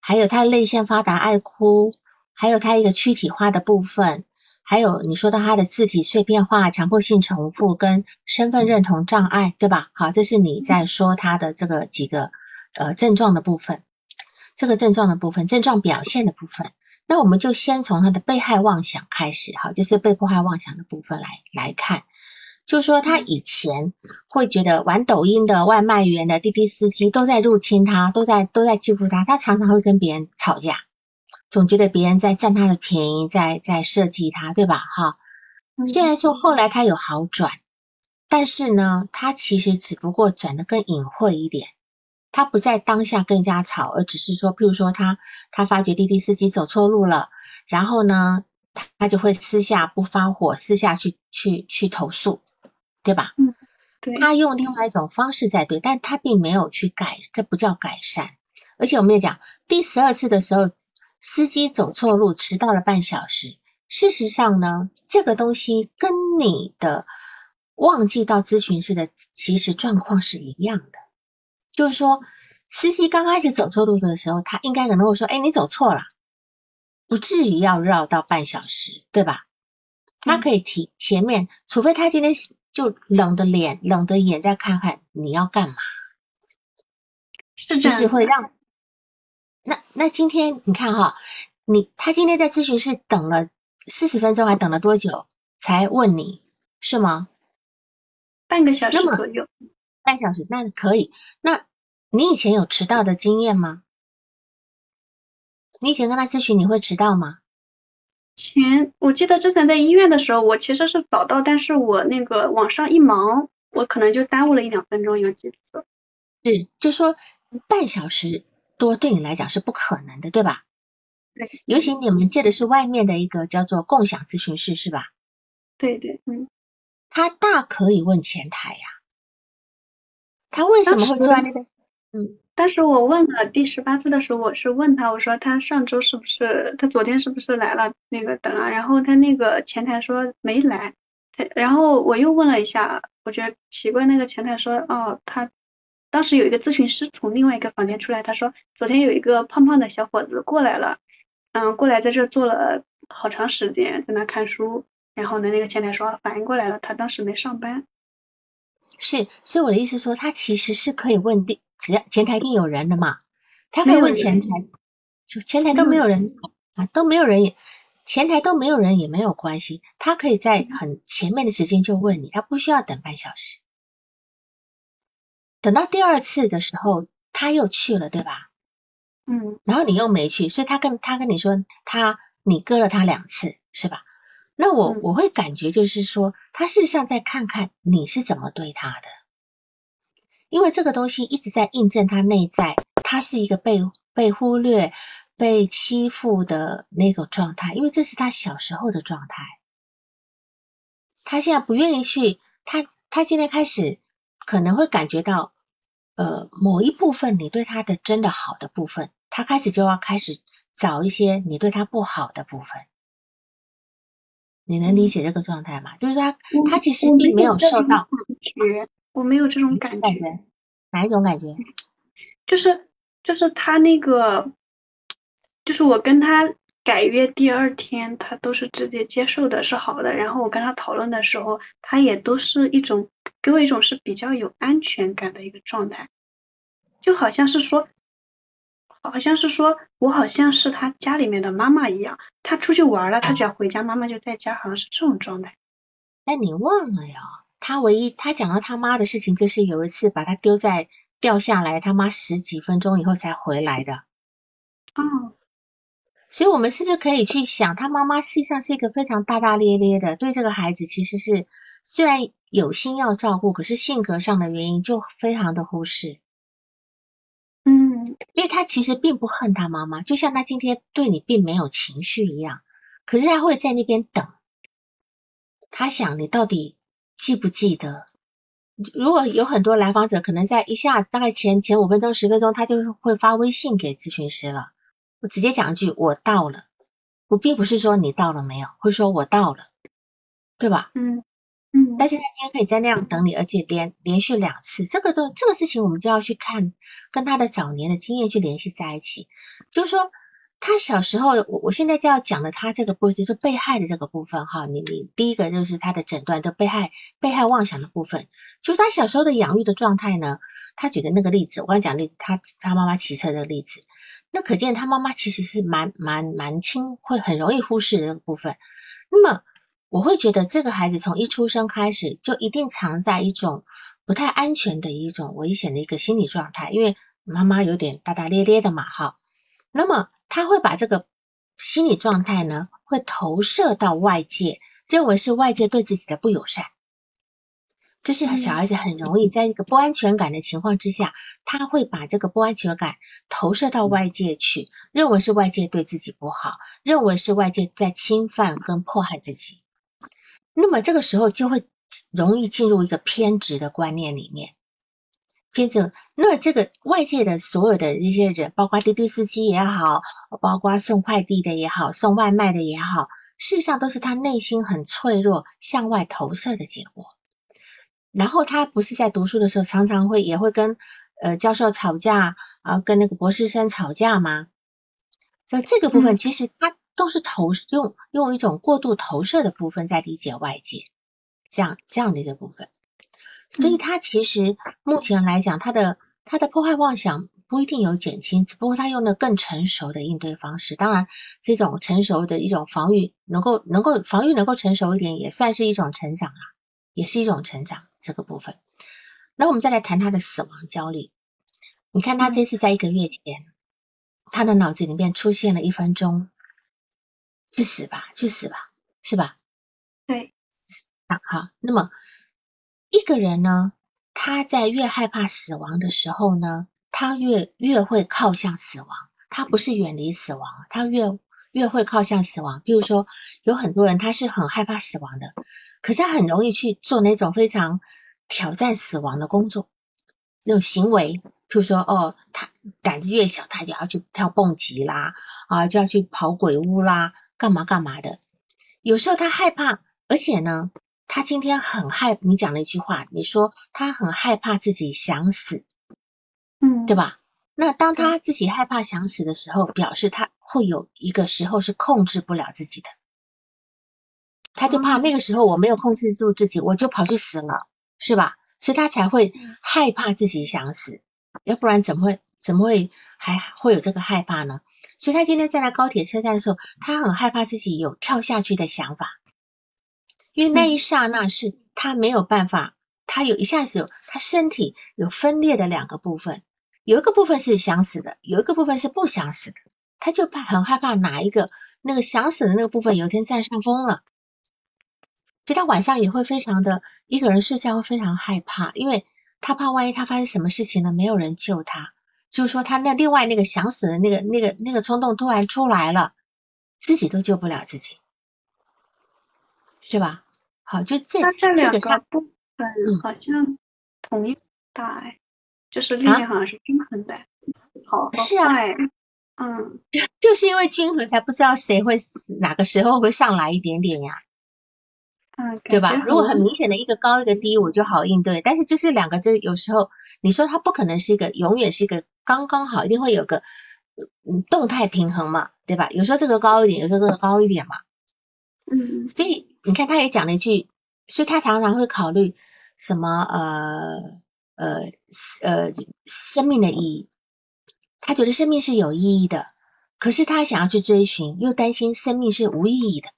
S1: 还有他的泪腺发达、爱哭，还有他一个躯体化的部分，还有你说到他的字体碎片化、强迫性重复跟身份认同障碍，对吧？好，这是你在说他的这个几个呃症状的部分，这个症状的部分，症状表现的部分。那我们就先从他的被害妄想开始，好，就是被迫害妄想的部分来来看。就说他以前会觉得玩抖音的外卖员的滴滴司机都在入侵他，都在都在欺负他，他常常会跟别人吵架，总觉得别人在占他的便宜，在在设计他，对吧？哈，
S2: 嗯
S1: 虽然说后来他有好转，但是呢，他其实只不过转的更隐晦一点，他不在当下更加吵，而只是说，譬如说他他发觉滴滴司机走错路了，然后呢，他他就会私下不发火，私下去去去投诉，对吧？
S2: 嗯，对。
S1: 他用另外一种方式在对，但他并没有去改，这不叫改善。而且我们也讲，第十二次的时候，司机走错路，迟到了半小时。事实上呢，这个东西跟你的忘记到咨询室的其实状况是一样的。就是说，司机刚开始走错路的时候，他应该可能会说：“哎，你走错了，不至于要绕到半小时，对吧？”他可以提前面，除非他今天就冷的脸、冷的眼再看看你要干嘛，就是会让。那那今天你看哈，你他今天在咨询室等了。四十分钟还等了多久才问你是吗？
S2: 半个小时左右。
S1: 半小时那可以。那你以前有迟到的经验吗？你以前跟他咨询你会迟到吗？
S2: 前我记得之前在医院的时候，我其实是早到，但是我那个网上一忙，我可能就耽误了一两分钟，有几次。
S1: 是，就说半小时多对你来讲是不可能的，对吧？
S2: 对，
S1: 尤其你们借的是外面的一个叫做共享咨询室，是吧？
S2: 对对，嗯，
S1: 他大可以问前台呀，他为什么会坐在那边？
S2: 嗯，当时我问了第十八次的时候，我是问他，我说他上周是不是，他昨天是不是来了那个等啊？然后他那个前台说没来，然后我又问了一下，我觉得奇怪，那个前台说，哦，他当时有一个咨询师从另外一个房间出来，他说昨天有一个胖胖的小伙子过来了。嗯，过来在这坐了好长时间，在那看书。然后呢，那个前台说反应过来了，他当时没上班。
S1: 是，所以我的意思说，他其实是可以问第，只要前台一定有人的嘛，他可以问前台，就前台都没有人啊，都没有人也，前台都没有人也没有关系，他可以在很前面的时间就问你，他不需要等半小时。等到第二次的时候，他又去了，对吧？
S2: 嗯，
S1: 然后你又没去，所以他跟他跟你说他你割了他两次是吧？那我我会感觉就是说，他事实上在看看你是怎么对他的，因为这个东西一直在印证他内在，他是一个被被忽略、被欺负的那个状态，因为这是他小时候的状态。他现在不愿意去，他他今天开始可能会感觉到呃某一部分你对他的真的好的部分。他开始就要开始找一些你对他不好的部分，你能理解这个状态吗？就是他他其实并没有受到，
S2: 我没有这种感觉，
S1: 哪一种感觉？
S2: 就是就是他那个，就是我跟他改约第二天，他都是直接接受的，是好的。然后我跟他讨论的时候，他也都是一种给我一种是比较有安全感的一个状态，就好像是说。好像是说，我好像是他家里面的妈妈一样，他出去玩了，他只要回家，妈妈就在家，好像是这种状态。
S1: 那你忘了呀？他唯一他讲到他妈的事情，就是有一次把他丢在掉下来，他妈十几分钟以后才回来的。
S2: 哦，
S1: 所以我们是不是可以去想，他妈妈实际上是一个非常大大咧咧的，对这个孩子其实是虽然有心要照顾，可是性格上的原因就非常的忽视。嗯因为他其实并不恨他妈妈，就像他今天对你并没有情绪一样，可是他会在那边等，他想你到底记不记得？如果有很多来访者，可能在一下大概前前五分钟、十分钟，他就会发微信给咨询师了。我直接讲一句：“我到了。”我并不是说你到了没有，会说我到了，对吧？
S2: 嗯。嗯，
S1: 但是他今天可以在那样等你，而且连连续两次，这个都这个事情我们就要去看，跟他的早年的经验去联系在一起。就是说，他小时候，我我现在就要讲的他这个部分，就是被害的这个部分哈。你你第一个就是他的诊断的被害被害妄想的部分，就是他小时候的养育的状态呢。他举的那个例子，我刚讲例，他他妈妈骑车的例子，那可见他妈妈其实是蛮蛮蛮轻，会很容易忽视那个部分。那么。我会觉得这个孩子从一出生开始就一定藏在一种不太安全的一种危险的一个心理状态，因为妈妈有点大大咧咧的嘛，哈。那么他会把这个心理状态呢，会投射到外界，认为是外界对自己的不友善，这是小孩子很容易在一个不安全感的情况之下，他会把这个不安全感投射到外界去，认为是外界对自己不好，认为是外界在侵犯跟迫害自己。那么这个时候就会容易进入一个偏执的观念里面。偏执，那这个外界的所有的这些人，包括滴滴司机也好，包括送快递的也好，送外卖的也好，事实上都是他内心很脆弱向外投射的结果。然后他不是在读书的时候，常常会也会跟呃教授吵架啊，跟那个博士生吵架吗？在这个部分，其实他都是投用用一种过度投射的部分在理解外界，这样这样的一个部分。所以他其实目前来讲，他的他的破坏妄想不一定有减轻，只不过他用了更成熟的应对方式。当然，这种成熟的一种防御，能够能够防御能够成熟一点，也算是一种成长啊，也是一种成长。这个部分，那我们再来谈他的死亡焦虑。你看他这次在一个月前，他的脑子里面出现了一分钟，去死吧，去死吧，是吧？
S2: 对。
S1: 好，那么一个人呢，他在越害怕死亡的时候呢，他越越会靠向死亡。他不是远离死亡，他越越会靠向死亡。比如说，有很多人他是很害怕死亡的。可是他很容易去做那种非常挑战死亡的工作，那种行为，譬如说，哦，他胆子越小，他就要去跳蹦极啦，啊，就要去跑鬼屋啦，干嘛干嘛的。有时候他害怕，而且呢，他今天很害，你讲了一句话，你说他很害怕自己想死，
S2: 嗯，
S1: 对吧？那当他自己害怕想死的时候，表示他会有一个时候是控制不了自己的。他就怕那个时候我没有控制住自己，我就跑去死了，是吧？所以他才会害怕自己想死，要不然怎么会怎么会还会有这个害怕呢？所以他今天在那高铁车站的时候，他很害怕自己有跳下去的想法，因为那一刹那是他没有办法，他有一下子有他身体有分裂的两个部分，有一个部分是想死的，有一个部分是不想死的，他就怕很害怕哪一个那个想死的那个部分有一天占上风了。所以他晚上也会非常的一个人睡觉会非常害怕，因为他怕万一他发生什么事情了，没有人救他。就是说他那另外那个想死的那个那个那个冲动突然出来了，自己都救不了自己，是吧？好，就这
S2: 这
S1: 两
S2: 个部分好像同一大哎，就是力量好像是均衡的，好，
S1: 是啊，
S2: 嗯，
S1: 就是因为均衡才不知道谁会，哪个时候会上来一点点呀。
S2: 嗯，
S1: 对吧？如果很明显的一个高一个低，我就好应对。但是就是两个，就有时候你说它不可能是一个永远是一个刚刚好，一定会有个嗯动态平衡嘛，对吧？有时候这个高一点，有时候这个高一点嘛。
S2: 嗯，
S1: 所以你看，他也讲了一句，所以他常常会考虑什么呃呃呃生命的意义。他觉得生命是有意义的，可是他想要去追寻，又担心生命是无意义的。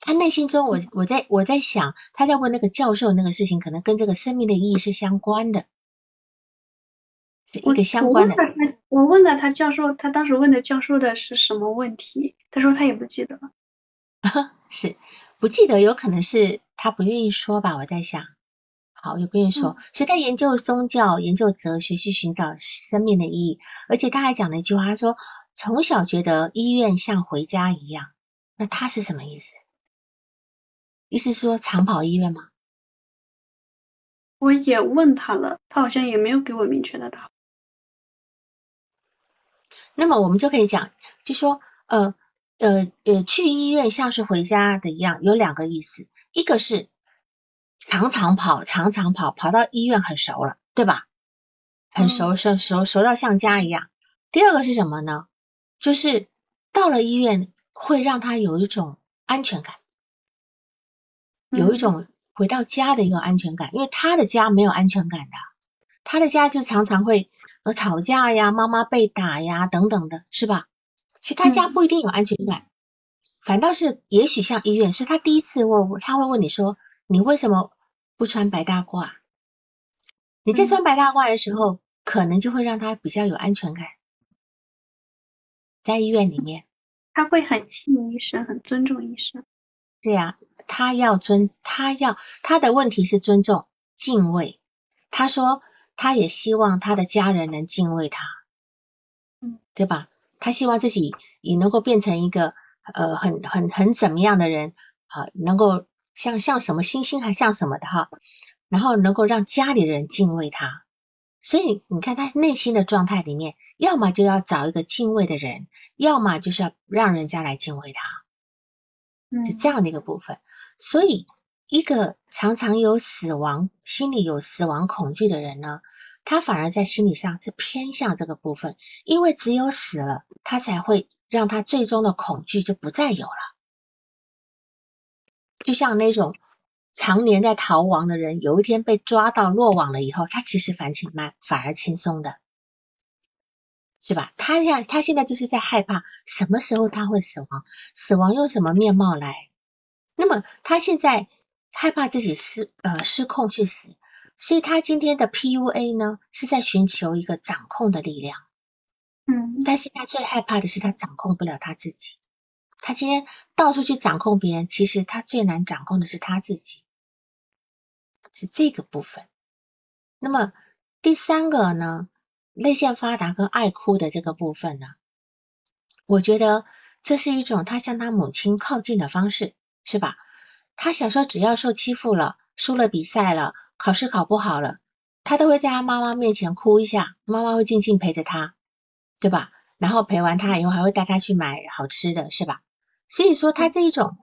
S1: 他内心中，我我在我在想，他在问那个教授那个事情，可能跟这个生命的意义是相关的，是一个相关的。
S2: 我问了他教授，他当时问的教授的是什么问题？他说他也不记得了。
S1: 是不记得，有可能是他不愿意说吧？我在想，好，也不愿意说。所以他研究宗教，研究哲学，去寻找生命的意义。而且他还讲了一句话，他说从小觉得医院像回家一样。那他是什么意思？意思是说长跑医院吗？
S2: 我也问他了，他好像也没有给我明确的答案。
S1: 那么我们就可以讲，就说呃呃呃，去医院像是回家的一样，有两个意思，一个是常常跑，常常跑，跑到医院很熟了，对吧？很熟熟熟熟到像家一样。第二个是什么呢？就是到了医院会让他有一种安全感。有一种回到家的一个安全感，因为他的家没有安全感的，他的家就常常会呃吵架呀，妈妈被打呀等等的，是吧？其实他家不一定有安全感，反倒是也许像医院，是他第一次问，他会问你说，你为什么不穿白大褂？你在穿白大褂的时候，可能就会让他比较有安全感，在医院里面，
S2: 他会很信医生，很尊重医生。
S1: 是呀。他要尊，他要他的问题是尊重、敬畏。他说，他也希望他的家人能敬畏他，
S2: 嗯，
S1: 对吧？他希望自己也能够变成一个呃很很很怎么样的人啊，能够像像什么星星还像什么的哈，然后能够让家里人敬畏他。所以你看他内心的状态里面，要么就要找一个敬畏的人，要么就是要让人家来敬畏他，是这样的一个部分。所以一个常常有死亡、心里有死亡恐惧的人呢，他反而在心理上是偏向这个部分，因为只有死了，他才会让他最终的恐惧就不再有了。就像那种。常年在逃亡的人，有一天被抓到落网了以后，他其实反省慢，反而轻松的，是吧？他现他现在就是在害怕什么时候他会死亡，死亡用什么面貌来？那么他现在害怕自己失呃失控去死，所以他今天的 PUA 呢是在寻求一个掌控的力量，
S2: 嗯，
S1: 但是他最害怕的是他掌控不了他自己。他今天到处去掌控别人，其实他最难掌控的是他自己，是这个部分。那么第三个呢，泪腺发达跟爱哭的这个部分呢，我觉得这是一种他向他母亲靠近的方式，是吧？他小时候只要受欺负了，输了比赛了，考试考不好了，他都会在他妈妈面前哭一下，妈妈会静静陪着他，对吧？然后陪完他以后，还会带他去买好吃的，是吧？所以说，他这一种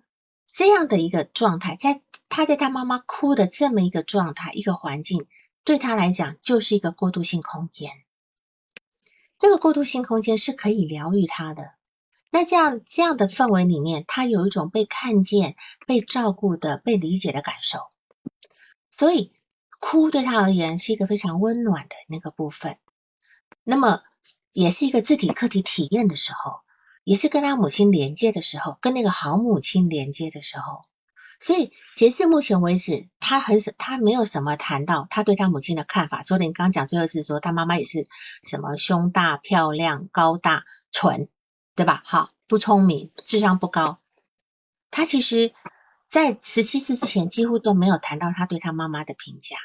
S1: 这样的一个状态，在他在他妈妈哭的这么一个状态、一个环境，对他来讲就是一个过渡性空间。这个过渡性空间是可以疗愈他的。那这样这样的氛围里面，他有一种被看见、被照顾的、被理解的感受。所以，哭对他而言是一个非常温暖的那个部分。那么，也是一个自体客体体验的时候。也是跟他母亲连接的时候，跟那个好母亲连接的时候，所以截至目前为止，他很少，他没有什么谈到他对他母亲的看法。说的你刚刚讲最后是说他妈妈也是什么胸大、漂亮、高大、蠢，对吧？好，不聪明，智商不高。他其实，在十七岁之前几乎都没有谈到他对他妈妈的评价。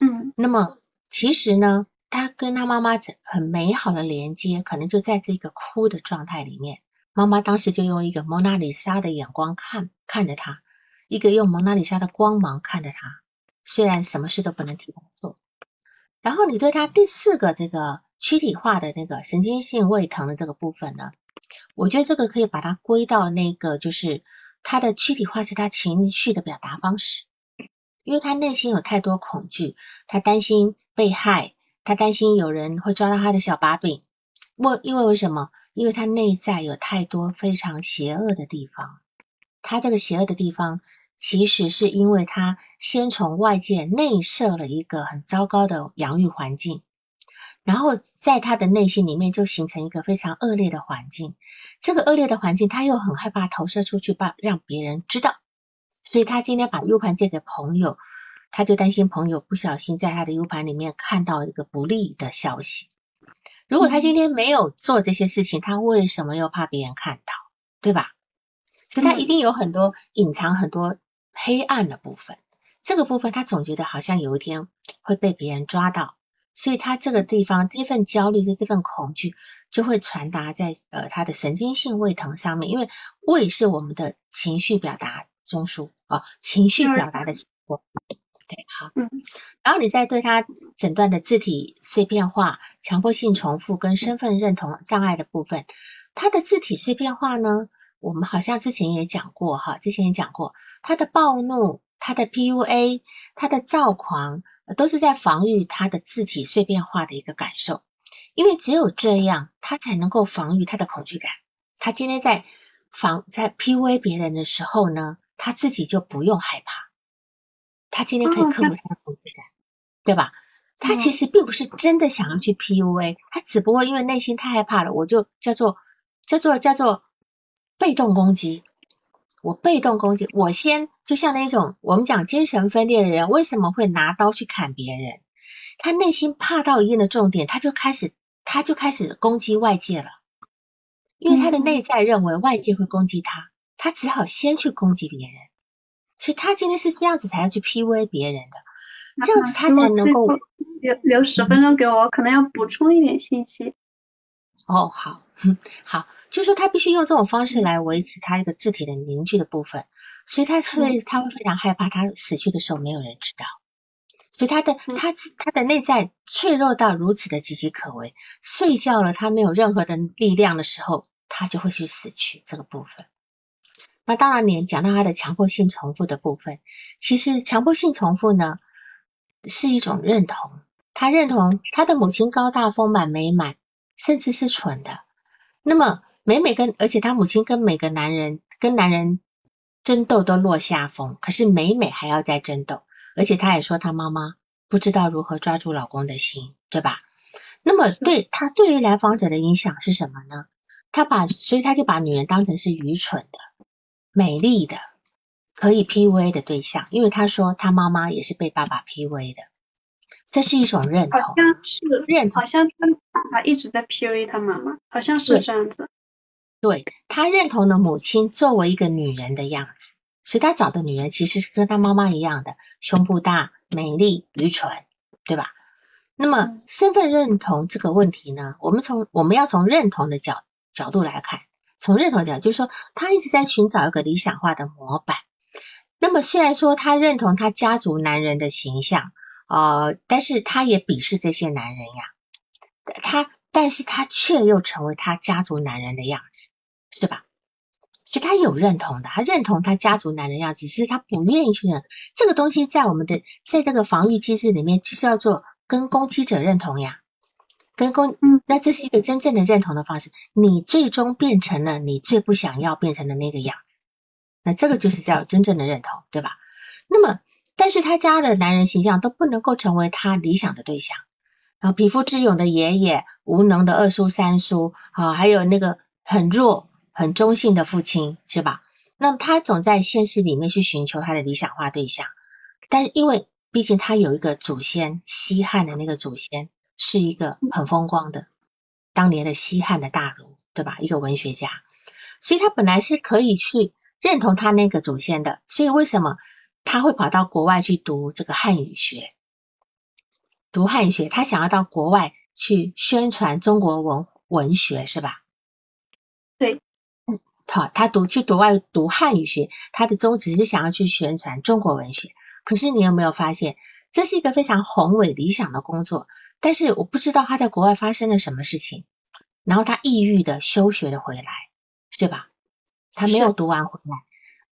S2: 嗯，
S1: 那么其实呢？他跟他妈妈很美好的连接，可能就在这个哭的状态里面。妈妈当时就用一个蒙娜丽莎的眼光看看着他，一个用蒙娜丽莎的光芒看着他。虽然什么事都不能替他做。然后你对他第四个这个躯体化的那个神经性胃疼的这个部分呢，我觉得这个可以把它归到那个就是他的躯体化是他情绪的表达方式，因为他内心有太多恐惧，他担心被害。他担心有人会抓到他的小把柄，为因为为什么？因为他内在有太多非常邪恶的地方。他这个邪恶的地方，其实是因为他先从外界内设了一个很糟糕的养育环境，然后在他的内心里面就形成一个非常恶劣的环境。这个恶劣的环境，他又很害怕投射出去，把让别人知道，所以他今天把 U 盘借给朋友。他就担心朋友不小心在他的 U 盘里面看到一个不利的消息。如果他今天没有做这些事情，他为什么又怕别人看到？对吧？所以他一定有很多隐藏很多黑暗的部分。这个部分他总觉得好像有一天会被别人抓到，所以他这个地方这份焦虑的这份恐惧就会传达在呃他的神经性胃疼上面，因为胃是我们的情绪表达中枢啊，情绪表达的器官。对，好，
S2: 嗯，
S1: 然后你再对他诊断的字体碎片化、强迫性重复跟身份认同障碍的部分，他的字体碎片化呢，我们好像之前也讲过哈，之前也讲过，他的暴怒、他的 PUA、他的躁狂，都是在防御他的字体碎片化的一个感受，因为只有这样，他才能够防御他的恐惧感。他今天在防在 PUA 别人的时候呢，他自己就不用害怕。他今天可以克服他的恐惧感，对吧？他其实并不是真的想要去 PUA，他只不过因为内心太害怕了，我就叫做叫做叫做被动攻击。我被动攻击，我先就像那种我们讲精神分裂的人，为什么会拿刀去砍别人？他内心怕到一定的重点，他就开始他就开始攻击外界了，因为他的内在认为外界会攻击他，他只好先去攻击别人。所以他今天是这样子才要去 PUA 别人的，这样子他才能够
S2: 留留十分钟给我，可能要补充一点信息。
S1: 哦，好，好，就说他必须用这种方式来维持他一个字体的凝聚的部分，所以他会他会非常害怕他死去的时候没有人知道，所以他的他他的内在脆弱到如此的岌岌可危，睡觉了他没有任何的力量的时候，他就会去死去这个部分。那当然，你讲到他的强迫性重复的部分，其实强迫性重复呢是一种认同，他认同他的母亲高大丰满美满。甚至是蠢的。那么美美跟，而且他母亲跟每个男人跟男人争斗都落下风，可是美美还要再争斗，而且他也说他妈妈不知道如何抓住老公的心，对吧？那么对他对于来访者的影响是什么呢？他把所以他就把女人当成是愚蠢的、美丽的、可以 PUA 的对象，因为他说他妈妈也是被爸爸 PUA 的。这是一种认同，
S2: 好像是认，好像他爸爸一直在 PUA 他妈妈，好像是这样子。
S1: 对他认同了母亲作为一个女人的样子，所以他找的女人其实是跟他妈妈一样的，胸部大、美丽、愚蠢，对吧？那么身份认同这个问题呢，我们从我们要从认同的角角度来看，从认同角就是说，他一直在寻找一个理想化的模板。那么虽然说他认同他家族男人的形象。呃，但是他也鄙视这些男人呀，他，但是他却又成为他家族男人的样子，是吧？所以他有认同的，他认同他家族男人样子，只是他不愿意去认这个东西，在我们的在这个防御机制里面，就叫做跟攻击者认同呀，跟公，嗯，那这是一个真正的认同的方式，你最终变成了你最不想要变成的那个样子，那这个就是叫真正的认同，对吧？那么。但是他家的男人形象都不能够成为他理想的对象，然后匹夫之勇的爷爷，无能的二叔三叔，啊，还有那个很弱、很中性的父亲，是吧？那么他总在现实里面去寻求他的理想化对象，但是因为毕竟他有一个祖先，西汉的那个祖先是一个很风光的，当年的西汉的大儒，对吧？一个文学家，所以他本来是可以去认同他那个祖先的，所以为什么？他会跑到国外去读这个汉语学，读汉语学，他想要到国外去宣传中国文文学，是吧？
S2: 对，
S1: 好，他读去国外读汉语学，他的宗旨是想要去宣传中国文学。可是你有没有发现，这是一个非常宏伟理想的工作？但是我不知道他在国外发生了什么事情，然后他抑郁的休学了回来，对吧？他没有读完回来。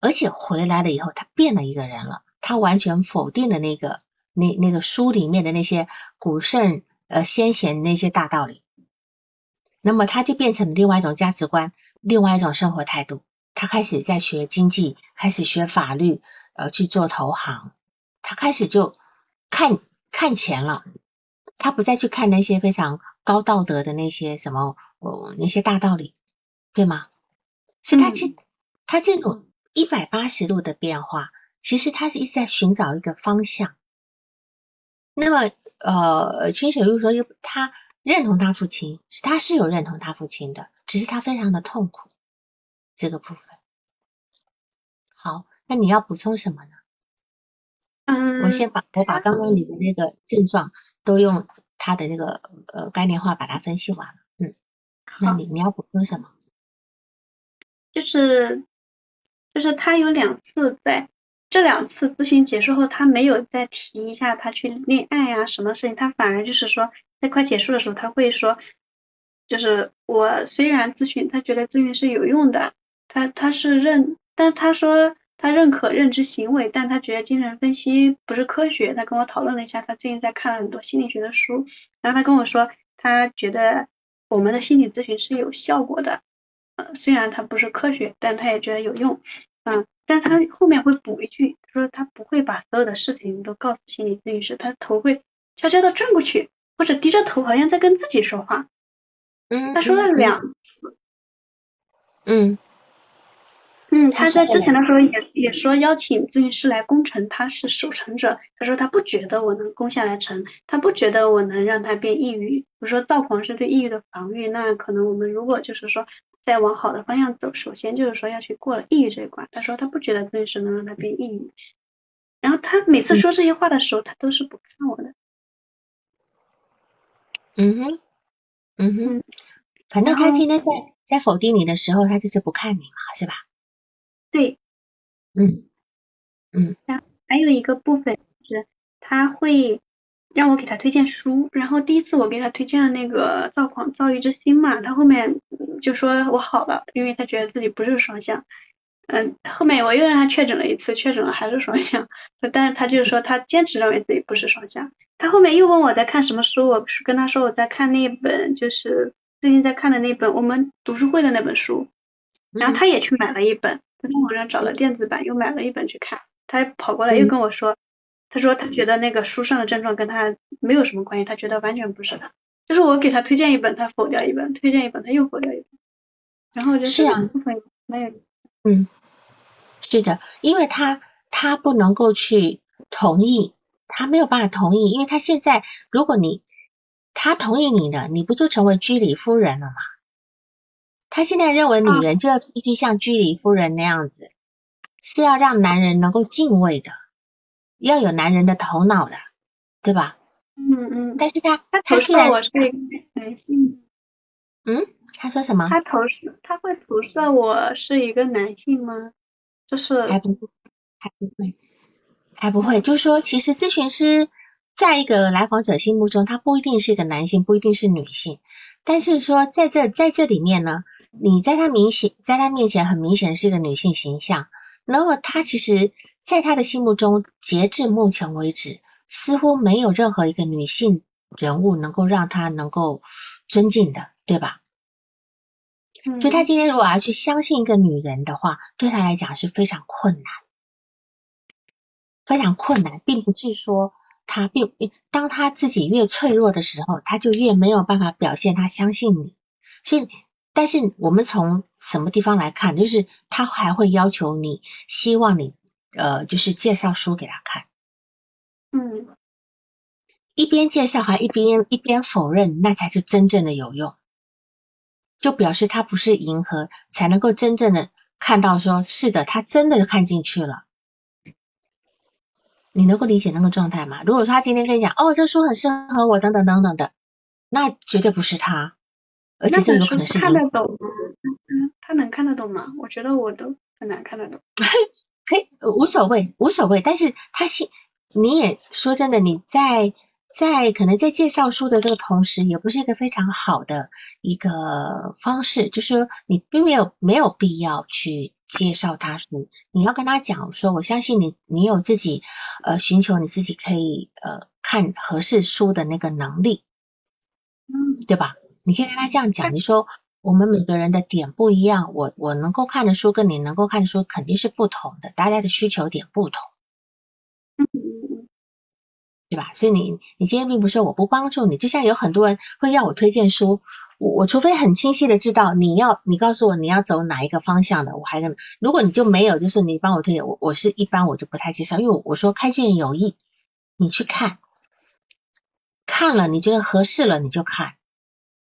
S1: 而且回来了以后，他变了一个人了。他完全否定了那个那那个书里面的那些古圣呃先贤那些大道理。那么他就变成了另外一种价值观，另外一种生活态度。他开始在学经济，开始学法律，呃，去做投行。他开始就看看钱了。他不再去看那些非常高道德的那些什么哦那些大道理，对吗？所以他其他这种。一百八十度的变化，其实他是一直在寻找一个方向。那么，呃，清水路说，又他认同他父亲，是他是有认同他父亲的，只是他非常的痛苦这个部分。好，那你要补充什么呢？
S2: 嗯，
S1: 我先把我把刚刚你的那个症状都用他的那个呃概念化把它分析完了。嗯，那你你要补充什么？
S2: 就是。就是他有两次在这两次咨询结束后，他没有再提一下他去恋爱呀什么事情，他反而就是说在快结束的时候，他会说，就是我虽然咨询，他觉得咨询是有用的，他他是认，但是他说他认可认知行为，但他觉得精神分析不是科学。他跟我讨论了一下，他最近在看很多心理学的书，然后他跟我说，他觉得我们的心理咨询是有效果的，呃，虽然它不是科学，但他也觉得有用。嗯，但他后面会补一句，他说他不会把所有的事情都告诉心理咨询师，他头会悄悄的转过去，或者低着头，好像在跟自己说话。
S1: 嗯，
S2: 他说了两次。
S1: 嗯，
S2: 嗯，他在之前的时候也也说邀请咨询师来攻城，他是守城者。他说他不觉得我能攻下来城，他不觉得我能让他变抑郁。我说道狂是对抑郁的防御，那可能我们如果就是说。再往好的方向走，首先就是说要去过了抑郁这一关。他说他不觉得咨询师能让他变抑郁，然后他每次说这些话的时候，他都是不看我的。
S1: 嗯哼，嗯哼，反正他今天在在否定你的时候，他就是不看你嘛，是吧？
S2: 对，
S1: 嗯嗯。
S2: 还有一个部分是他会让我给他推荐书，然后第一次我给他推荐了那个《躁狂躁郁之心》嘛，他后面就说我好了，因为他觉得自己不是双向。嗯，后面我又让他确诊了一次，确诊了还是双向，但是他就是说他坚持认为自己不是双向。他后面又问我在看什么书，我是跟他说我在看那本就是最近在看的那本我们读书会的那本书，然后他也去买了一本，在网上找了电子版，又买了一本去看。他跑过来又跟我说，他说他觉得那个书上的症状跟他没有什么关系，他觉得完全不是他，就是我给他推荐一本，他否掉一本，推荐一本他又否掉一本，然后我觉得这两部分没有，
S1: 嗯。是的，因为他他不能够去同意，他没有办法同意，因为他现在如果你他同意你的，你不就成为居里夫人了吗？他现在认为女人就要必须像居里夫人那样子，是要让男人能够敬畏的，要有男人的头脑的，对吧？
S2: 嗯嗯。
S1: 但是他
S2: 他
S1: 他现在
S2: 我是男性。
S1: 嗯，他说什么？
S2: 他投射他会投射我是一个男性吗？就是
S1: 还不还不会还不会，就是说，其实咨询师在一个来访者心目中，他不一定是一个男性，不一定是女性，但是说在这在这里面呢，你在他明显在他面前很明显是一个女性形象，那么他其实在他的心目中，截至目前为止，似乎没有任何一个女性人物能够让他能够尊敬的，对吧？所以他今天如果要去相信一个女人的话，对他来讲是非常困难，非常困难，并不是说他并当他自己越脆弱的时候，他就越没有办法表现他相信你。所以，但是我们从什么地方来看，就是他还会要求你，希望你呃，就是介绍书给他看。
S2: 嗯，
S1: 一边介绍还一边一边否认，那才是真正的有用。就表示他不是迎合，才能够真正的看到，说是的，他真的看进去了。你能够理解那个状态吗？如果说他今天跟你讲，哦，这书很适合我，等等等等的，那绝对不是他，而且这有可能是
S2: 看得懂吗？他能看得懂吗？我觉得我都很难看得懂。
S1: 嘿，无所谓，无所谓。但是他心，你也说真的，你在。在可能在介绍书的这个同时，也不是一个非常好的一个方式，就是说你并没有没有必要去介绍他书，你要跟他讲说，我相信你，你有自己呃寻求你自己可以呃看合适书的那个能力，
S2: 嗯，
S1: 对吧？你可以跟他这样讲，你说我们每个人的点不一样，我我能够看的书跟你能够看的书肯定是不同的，大家的需求点不同。对吧？所以你你今天并不是我不帮助你，就像有很多人会要我推荐书，我我除非很清晰的知道你要你告诉我你要走哪一个方向的，我还跟如果你就没有，就是你帮我推荐，我我是一般我就不太介绍，因为我说开卷有益，你去看，看了你觉得合适了你就看，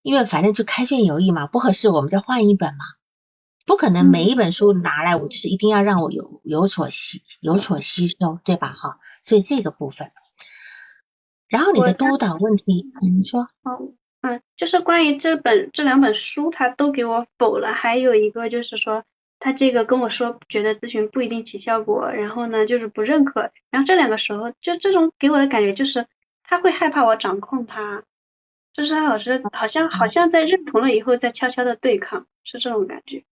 S1: 因为反正就开卷有益嘛，不合适我们再换一本嘛，不可能每一本书拿来我就是一定要让我有有所吸有所吸收，对吧？哈，所以这个部分。然后你的督导问题，你说？
S2: 哦，嗯，就是关于这本这两本书，他都给我否了。还有一个就是说，他这个跟我说，觉得咨询不一定起效果，然后呢，就是不认可。然后这两个时候，就这种给我的感觉就是，他会害怕我掌控他，就是他老师好像好像在认同了以后，在悄悄的对抗，是这种感觉。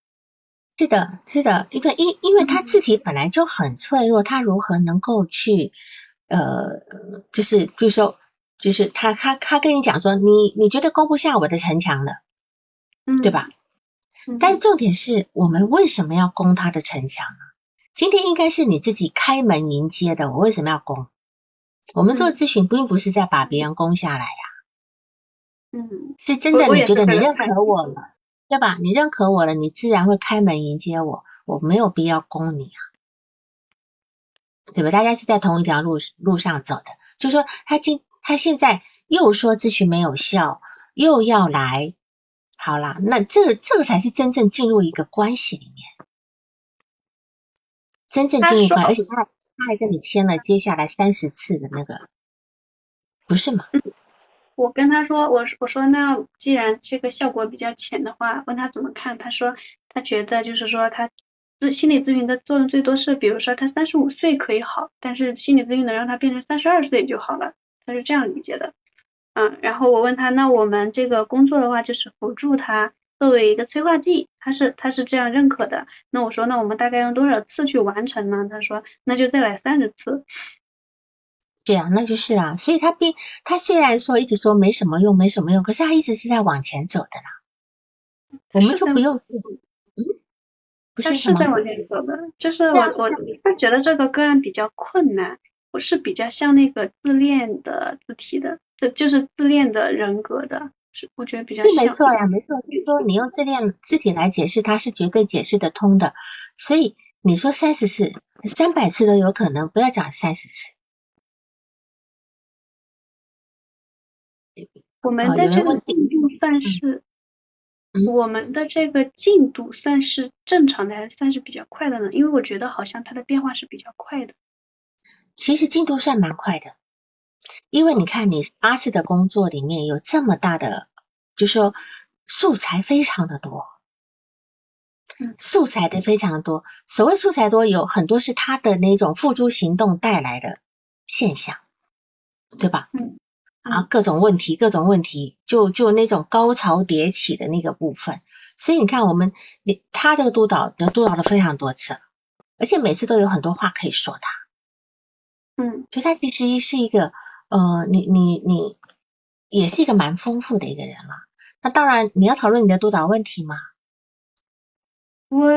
S1: 是的，是的，因为因因为他字体本来就很脆弱，他如何能够去？呃，就是比如说，就是他他他跟你讲说，你你觉得攻不下我的城墙的，
S2: 嗯，
S1: 对吧？但是重点是我们为什么要攻他的城墙呢？今天应该是你自己开门迎接的，我为什么要攻？我们做咨询并不是在把别人攻下来呀，
S2: 嗯，
S1: 是真的，你觉得你认可我了，对吧？你认可我了，你自然会开门迎接我，我没有必要攻你啊。对吧？大家是在同一条路路上走的，就说他今他现在又说咨询没有效，又要来好啦，那这个这个才是真正进入一个关系里面，真正进入关，而且他他还跟你签了接下来三十次的那个，不是吗？
S2: 我跟他说，我我说那既然这个效果比较浅的话，问他怎么看，他说他觉得就是说他咨心理咨询的作用最多是，比如说他三十五岁可以好，但是心理咨询能让他变成三十二岁就好了，他是这样理解的。嗯，然后我问他，那我们这个工作的话就是辅助他作为一个催化剂，他是他是这样认可的。那我说那我们大概用多少次去完成呢？他说那就再来三十次。
S1: 这样，那就是啊，所以他并他虽然说一直说没什么用，没什么用，可是他一直是在往前走的啦。我们就不用，嗯，不是
S2: 是在往前走的，就是我我他觉得这个个案比较困难，我是比较像那个自恋的字体的，这就是自恋的人格的，是我觉得比较。
S1: 对，没错呀，没错，就说你用自恋字体来解释，它是绝对解释得通的。所以你说三十次、三百次都有可能，不要讲三十次。
S2: 我们的这个进度算是，我们的这个进度算是正常的，还是算是比较快的呢？因为我觉得好像它的变化是比较快的。
S1: 其实进度算蛮快的，因为你看你八次的工作里面有这么大的，就说素材非常的多，素材的非常的多。所谓素材多，有很多是他的那种付诸行动带来的现象，对吧？
S2: 嗯。
S1: 啊，各种问题，各种问题，就就那种高潮迭起的那个部分。所以你看，我们你他这个督导都督导了非常多次，而且每次都有很多话可以说
S2: 他。嗯，
S1: 所以他其实是一个呃，你你你也是一个蛮丰富的一个人了。那当然，你要讨论你的督导问题吗？
S2: 我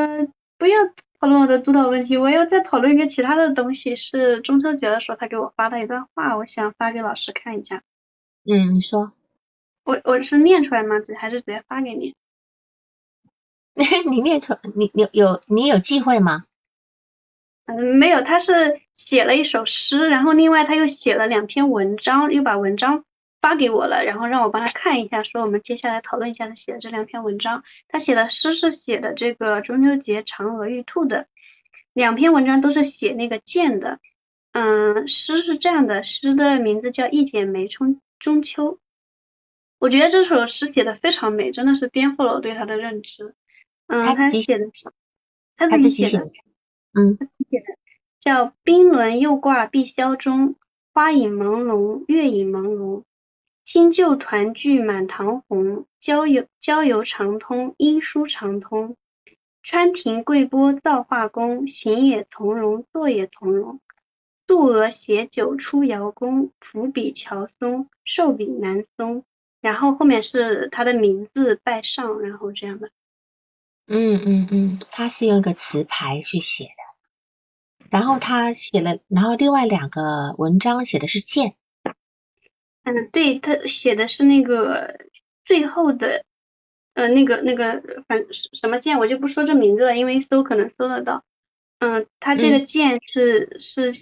S2: 不要讨论我的督导问题，我要再讨论一个其他的东西。是中秋节的时候他给我发的一段话，我想发给老师看一下。
S1: 嗯，你说，
S2: 我我是念出来吗？还是直接发给你？
S1: 你念出，你有有你有忌讳吗？
S2: 嗯，没有，他是写了一首诗，然后另外他又写了两篇文章，又把文章发给我了，然后让我帮他看一下，说我们接下来讨论一下他写的这两篇文章。他写的诗是写的这个中秋节嫦娥玉兔的，两篇文章都是写那个剑的。嗯，诗是这样的，诗的名字叫《一剪梅》，冲。中秋，我觉得这首诗写的非常美，真的是颠覆了我对他的认知。嗯，他写的，他自己写的，
S1: 嗯，
S2: 他自己写的叫“冰轮又挂碧霄中，花影朦胧，月影朦胧。新旧团聚满堂红，交友交游长通，音书长通。川亭桂波造化工，行也从容，坐也从容。”素娥携酒出瑶宫，伏笔乔松，寿比南松。然后后面是他的名字拜上，然后这样的。
S1: 嗯嗯嗯，他是用一个词牌去写的。然后他写了，然后另外两个文章写的是剑。
S2: 嗯，对他写的是那个最后的，呃，那个那个反什么剑，我就不说这名字了，因为搜可能搜得到。嗯，他这个剑是是。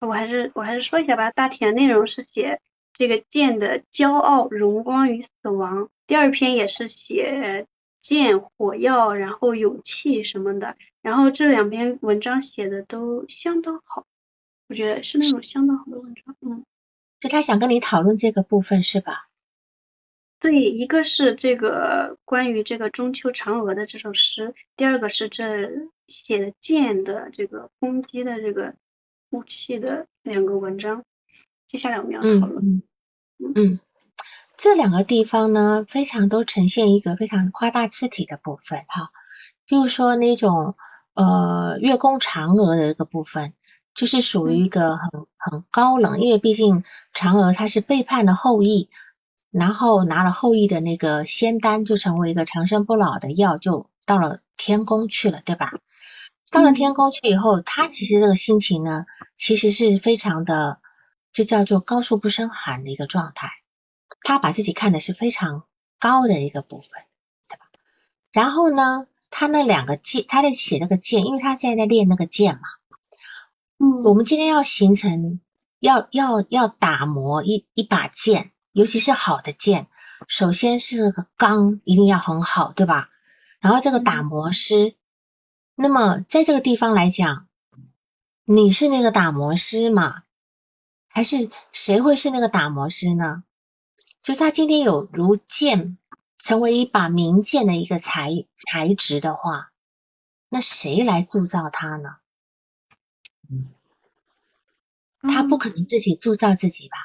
S2: 我还是我还是说一下吧，大体的内容是写这个剑的骄傲、荣光与死亡。第二篇也是写剑、火药，然后勇气什么的。然后这两篇文章写的都相当好，我觉得是那种相当好的文章。嗯，
S1: 就他想跟你讨论这个部分是吧？
S2: 对，一个是这个关于这个中秋嫦娥的这首诗，第二个是这写的剑的这个攻击的这个。武器的两个文章，接下来我们要讨论。
S1: 嗯，这两个地方呢，非常都呈现一个非常夸大字体的部分哈。比如说那种呃月宫嫦娥的一个部分，就是属于一个很很高冷，因为毕竟嫦娥她是背叛了后羿，然后拿了后羿的那个仙丹，就成为一个长生不老的药，就到了天宫去了，对吧？到了天宫去以后，他其实这个心情呢，其实是非常的，就叫做高处不胜寒的一个状态。他把自己看的是非常高的一个部分，对吧？然后呢，他那两个剑，他在写那个剑，因为他现在在练那个剑嘛。
S2: 嗯。
S1: 我们今天要形成，要要要打磨一一把剑，尤其是好的剑，首先是个钢一定要很好，对吧？然后这个打磨师，那么在这个地方来讲，你是那个打磨师嘛？还是谁会是那个打磨师呢？就他今天有如剑，成为一把名剑的一个材材质的话，那谁来铸造他呢？他不可能自己铸造自己吧？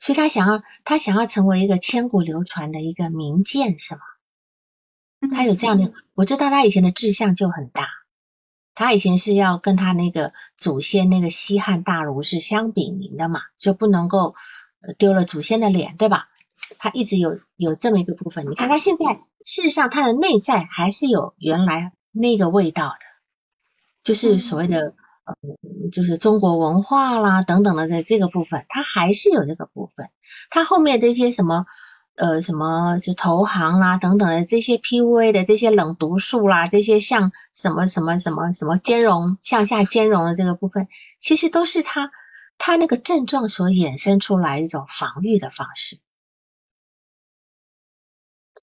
S1: 所以他想要，他想要成为一个千古流传的一个名剑，是吗？他有这样的，我知道他以前的志向就很大。他以前是要跟他那个祖先那个西汉大儒是相比名的嘛，就不能够丢了祖先的脸，对吧？他一直有有这么一个部分。你看他现在，事实上他的内在还是有原来那个味道的，就是所谓的。嗯，就是中国文化啦等等的，在这个部分，他还是有这个部分。他后面的一些什么呃什么就投行啦等等的这些 PUA 的这些冷毒素啦，这些像什么什么什么什么兼容向下兼容的这个部分，其实都是他他那个症状所衍生出来一种防御的方式，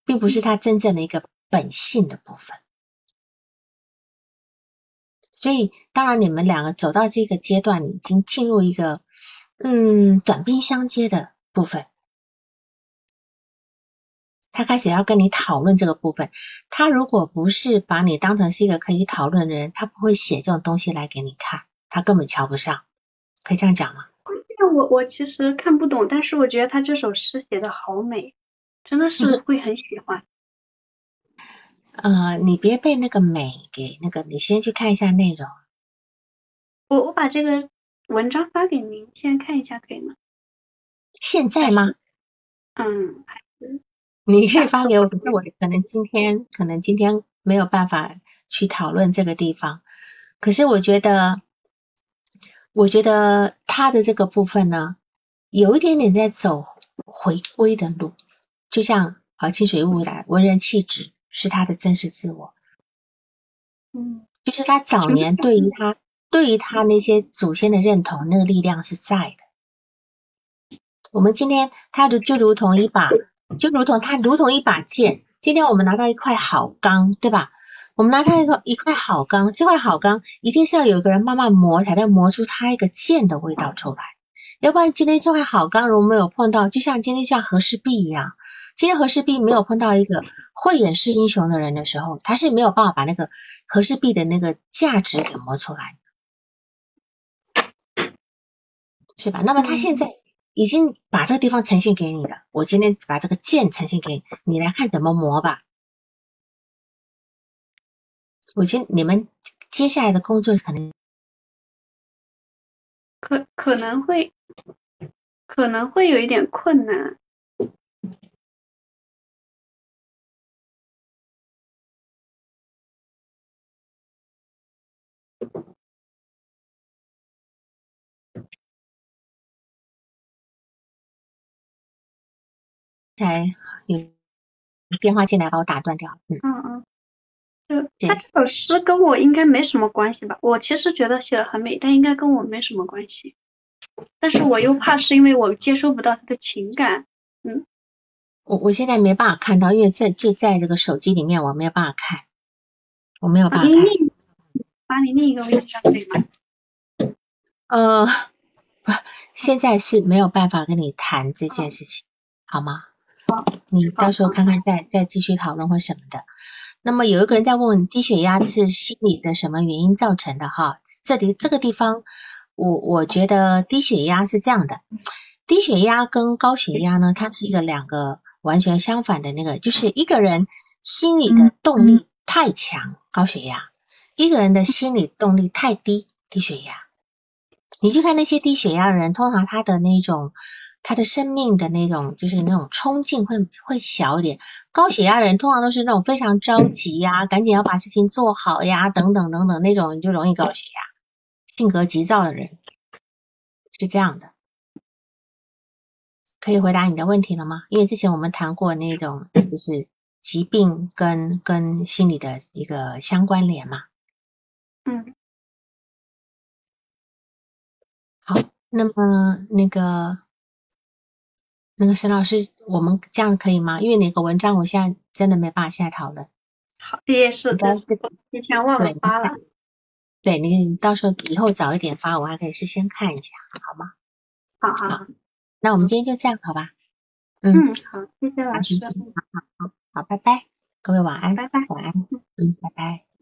S1: 并不是他真正的一个本性的部分。所以，当然，你们两个走到这个阶段，已经进入一个嗯短兵相接的部分。他开始要跟你讨论这个部分。他如果不是把你当成是一个可以讨论的人，他不会写这种东西来给你看。他根本瞧不上，可以这样讲吗？
S2: 我我其实看不懂，但是我觉得他这首诗写的好美，真的是会很喜欢。
S1: 呃，你别被那个美给那个，你先去看一下内容。
S2: 我我把这个文章发给您，先看一下可以吗？
S1: 现在吗？
S2: 嗯，还是
S1: 你可以发给我，可 是我可能今天可能今天没有办法去讨论这个地方。可是我觉得，我觉得他的这个部分呢，有一点点在走回归的路，就像啊清水雾来文人气质。是他的真实自我，
S2: 嗯，
S1: 就是他早年对于他对于他那些祖先的认同，那个力量是在的。我们今天他的就如同一把，就如同他如同一把剑。今天我们拿到一块好钢，对吧？我们拿到一个一块好钢，这块好钢一定是要有一个人慢慢磨，才能磨出它一个剑的味道出来。要不然今天这块好钢如果没有碰到，就像今天像和氏璧一样。今天和氏璧没有碰到一个慧眼识英雄的人的时候，他是没有办法把那个和氏璧的那个价值给磨出来，是吧？那么他现在已经把这个地方呈现给你了，我今天把这个剑呈现给你，你来看怎么磨吧。我今你们接下来的工作可能
S2: 可可能会可能会有一点困难。
S1: 才有电话进来把我打断掉，
S2: 嗯嗯嗯，就他这首诗跟我应该没什么关系吧？我其实觉得写的很美，但应该跟我没什么关系。但是我又怕是因为我接收不到他的情感，嗯。
S1: 我我现在没办法看到，因为在就在这个手机里面，我没有办法看，我没有办法看。
S2: 把你另一个微信上可以吗？
S1: 呃，不，现在是没有办法跟你谈这件事情，好吗？你到时候看看再再继续讨论或什么的。那么有一个人在问低血压是心理的什么原因造成的哈？这里这个地方，我我觉得低血压是这样的，低血压跟高血压呢，它是一个两个完全相反的那个，就是一个人心理的动力太强，高血压；一个人的心理动力太低，低血压。你去看那些低血压的人，通常他的那种。他的生命的那种就是那种冲劲会会小一点，高血压的人通常都是那种非常着急呀，赶紧要把事情做好呀，等等等等那种就容易高血压，性格急躁的人是这样的。可以回答你的问题了吗？因为之前我们谈过那种就是疾病跟跟心理的一个相关联嘛。
S2: 嗯。
S1: 好，那么那个。那个沈老师，我们这样可以吗？因为那个文章我现在真的没办法现在讨论。
S2: 好，这也是这是提前忘了
S1: 对
S2: 发了。
S1: 对，你到时候以后早一点发，我还可以事先看一下，好吗？
S2: 好好好，
S1: 那我们今天就这样，好吧？
S2: 嗯，好，谢谢老师，好
S1: 好，好，拜拜，各位晚安，
S2: 拜拜。
S1: 晚安，嗯，拜拜。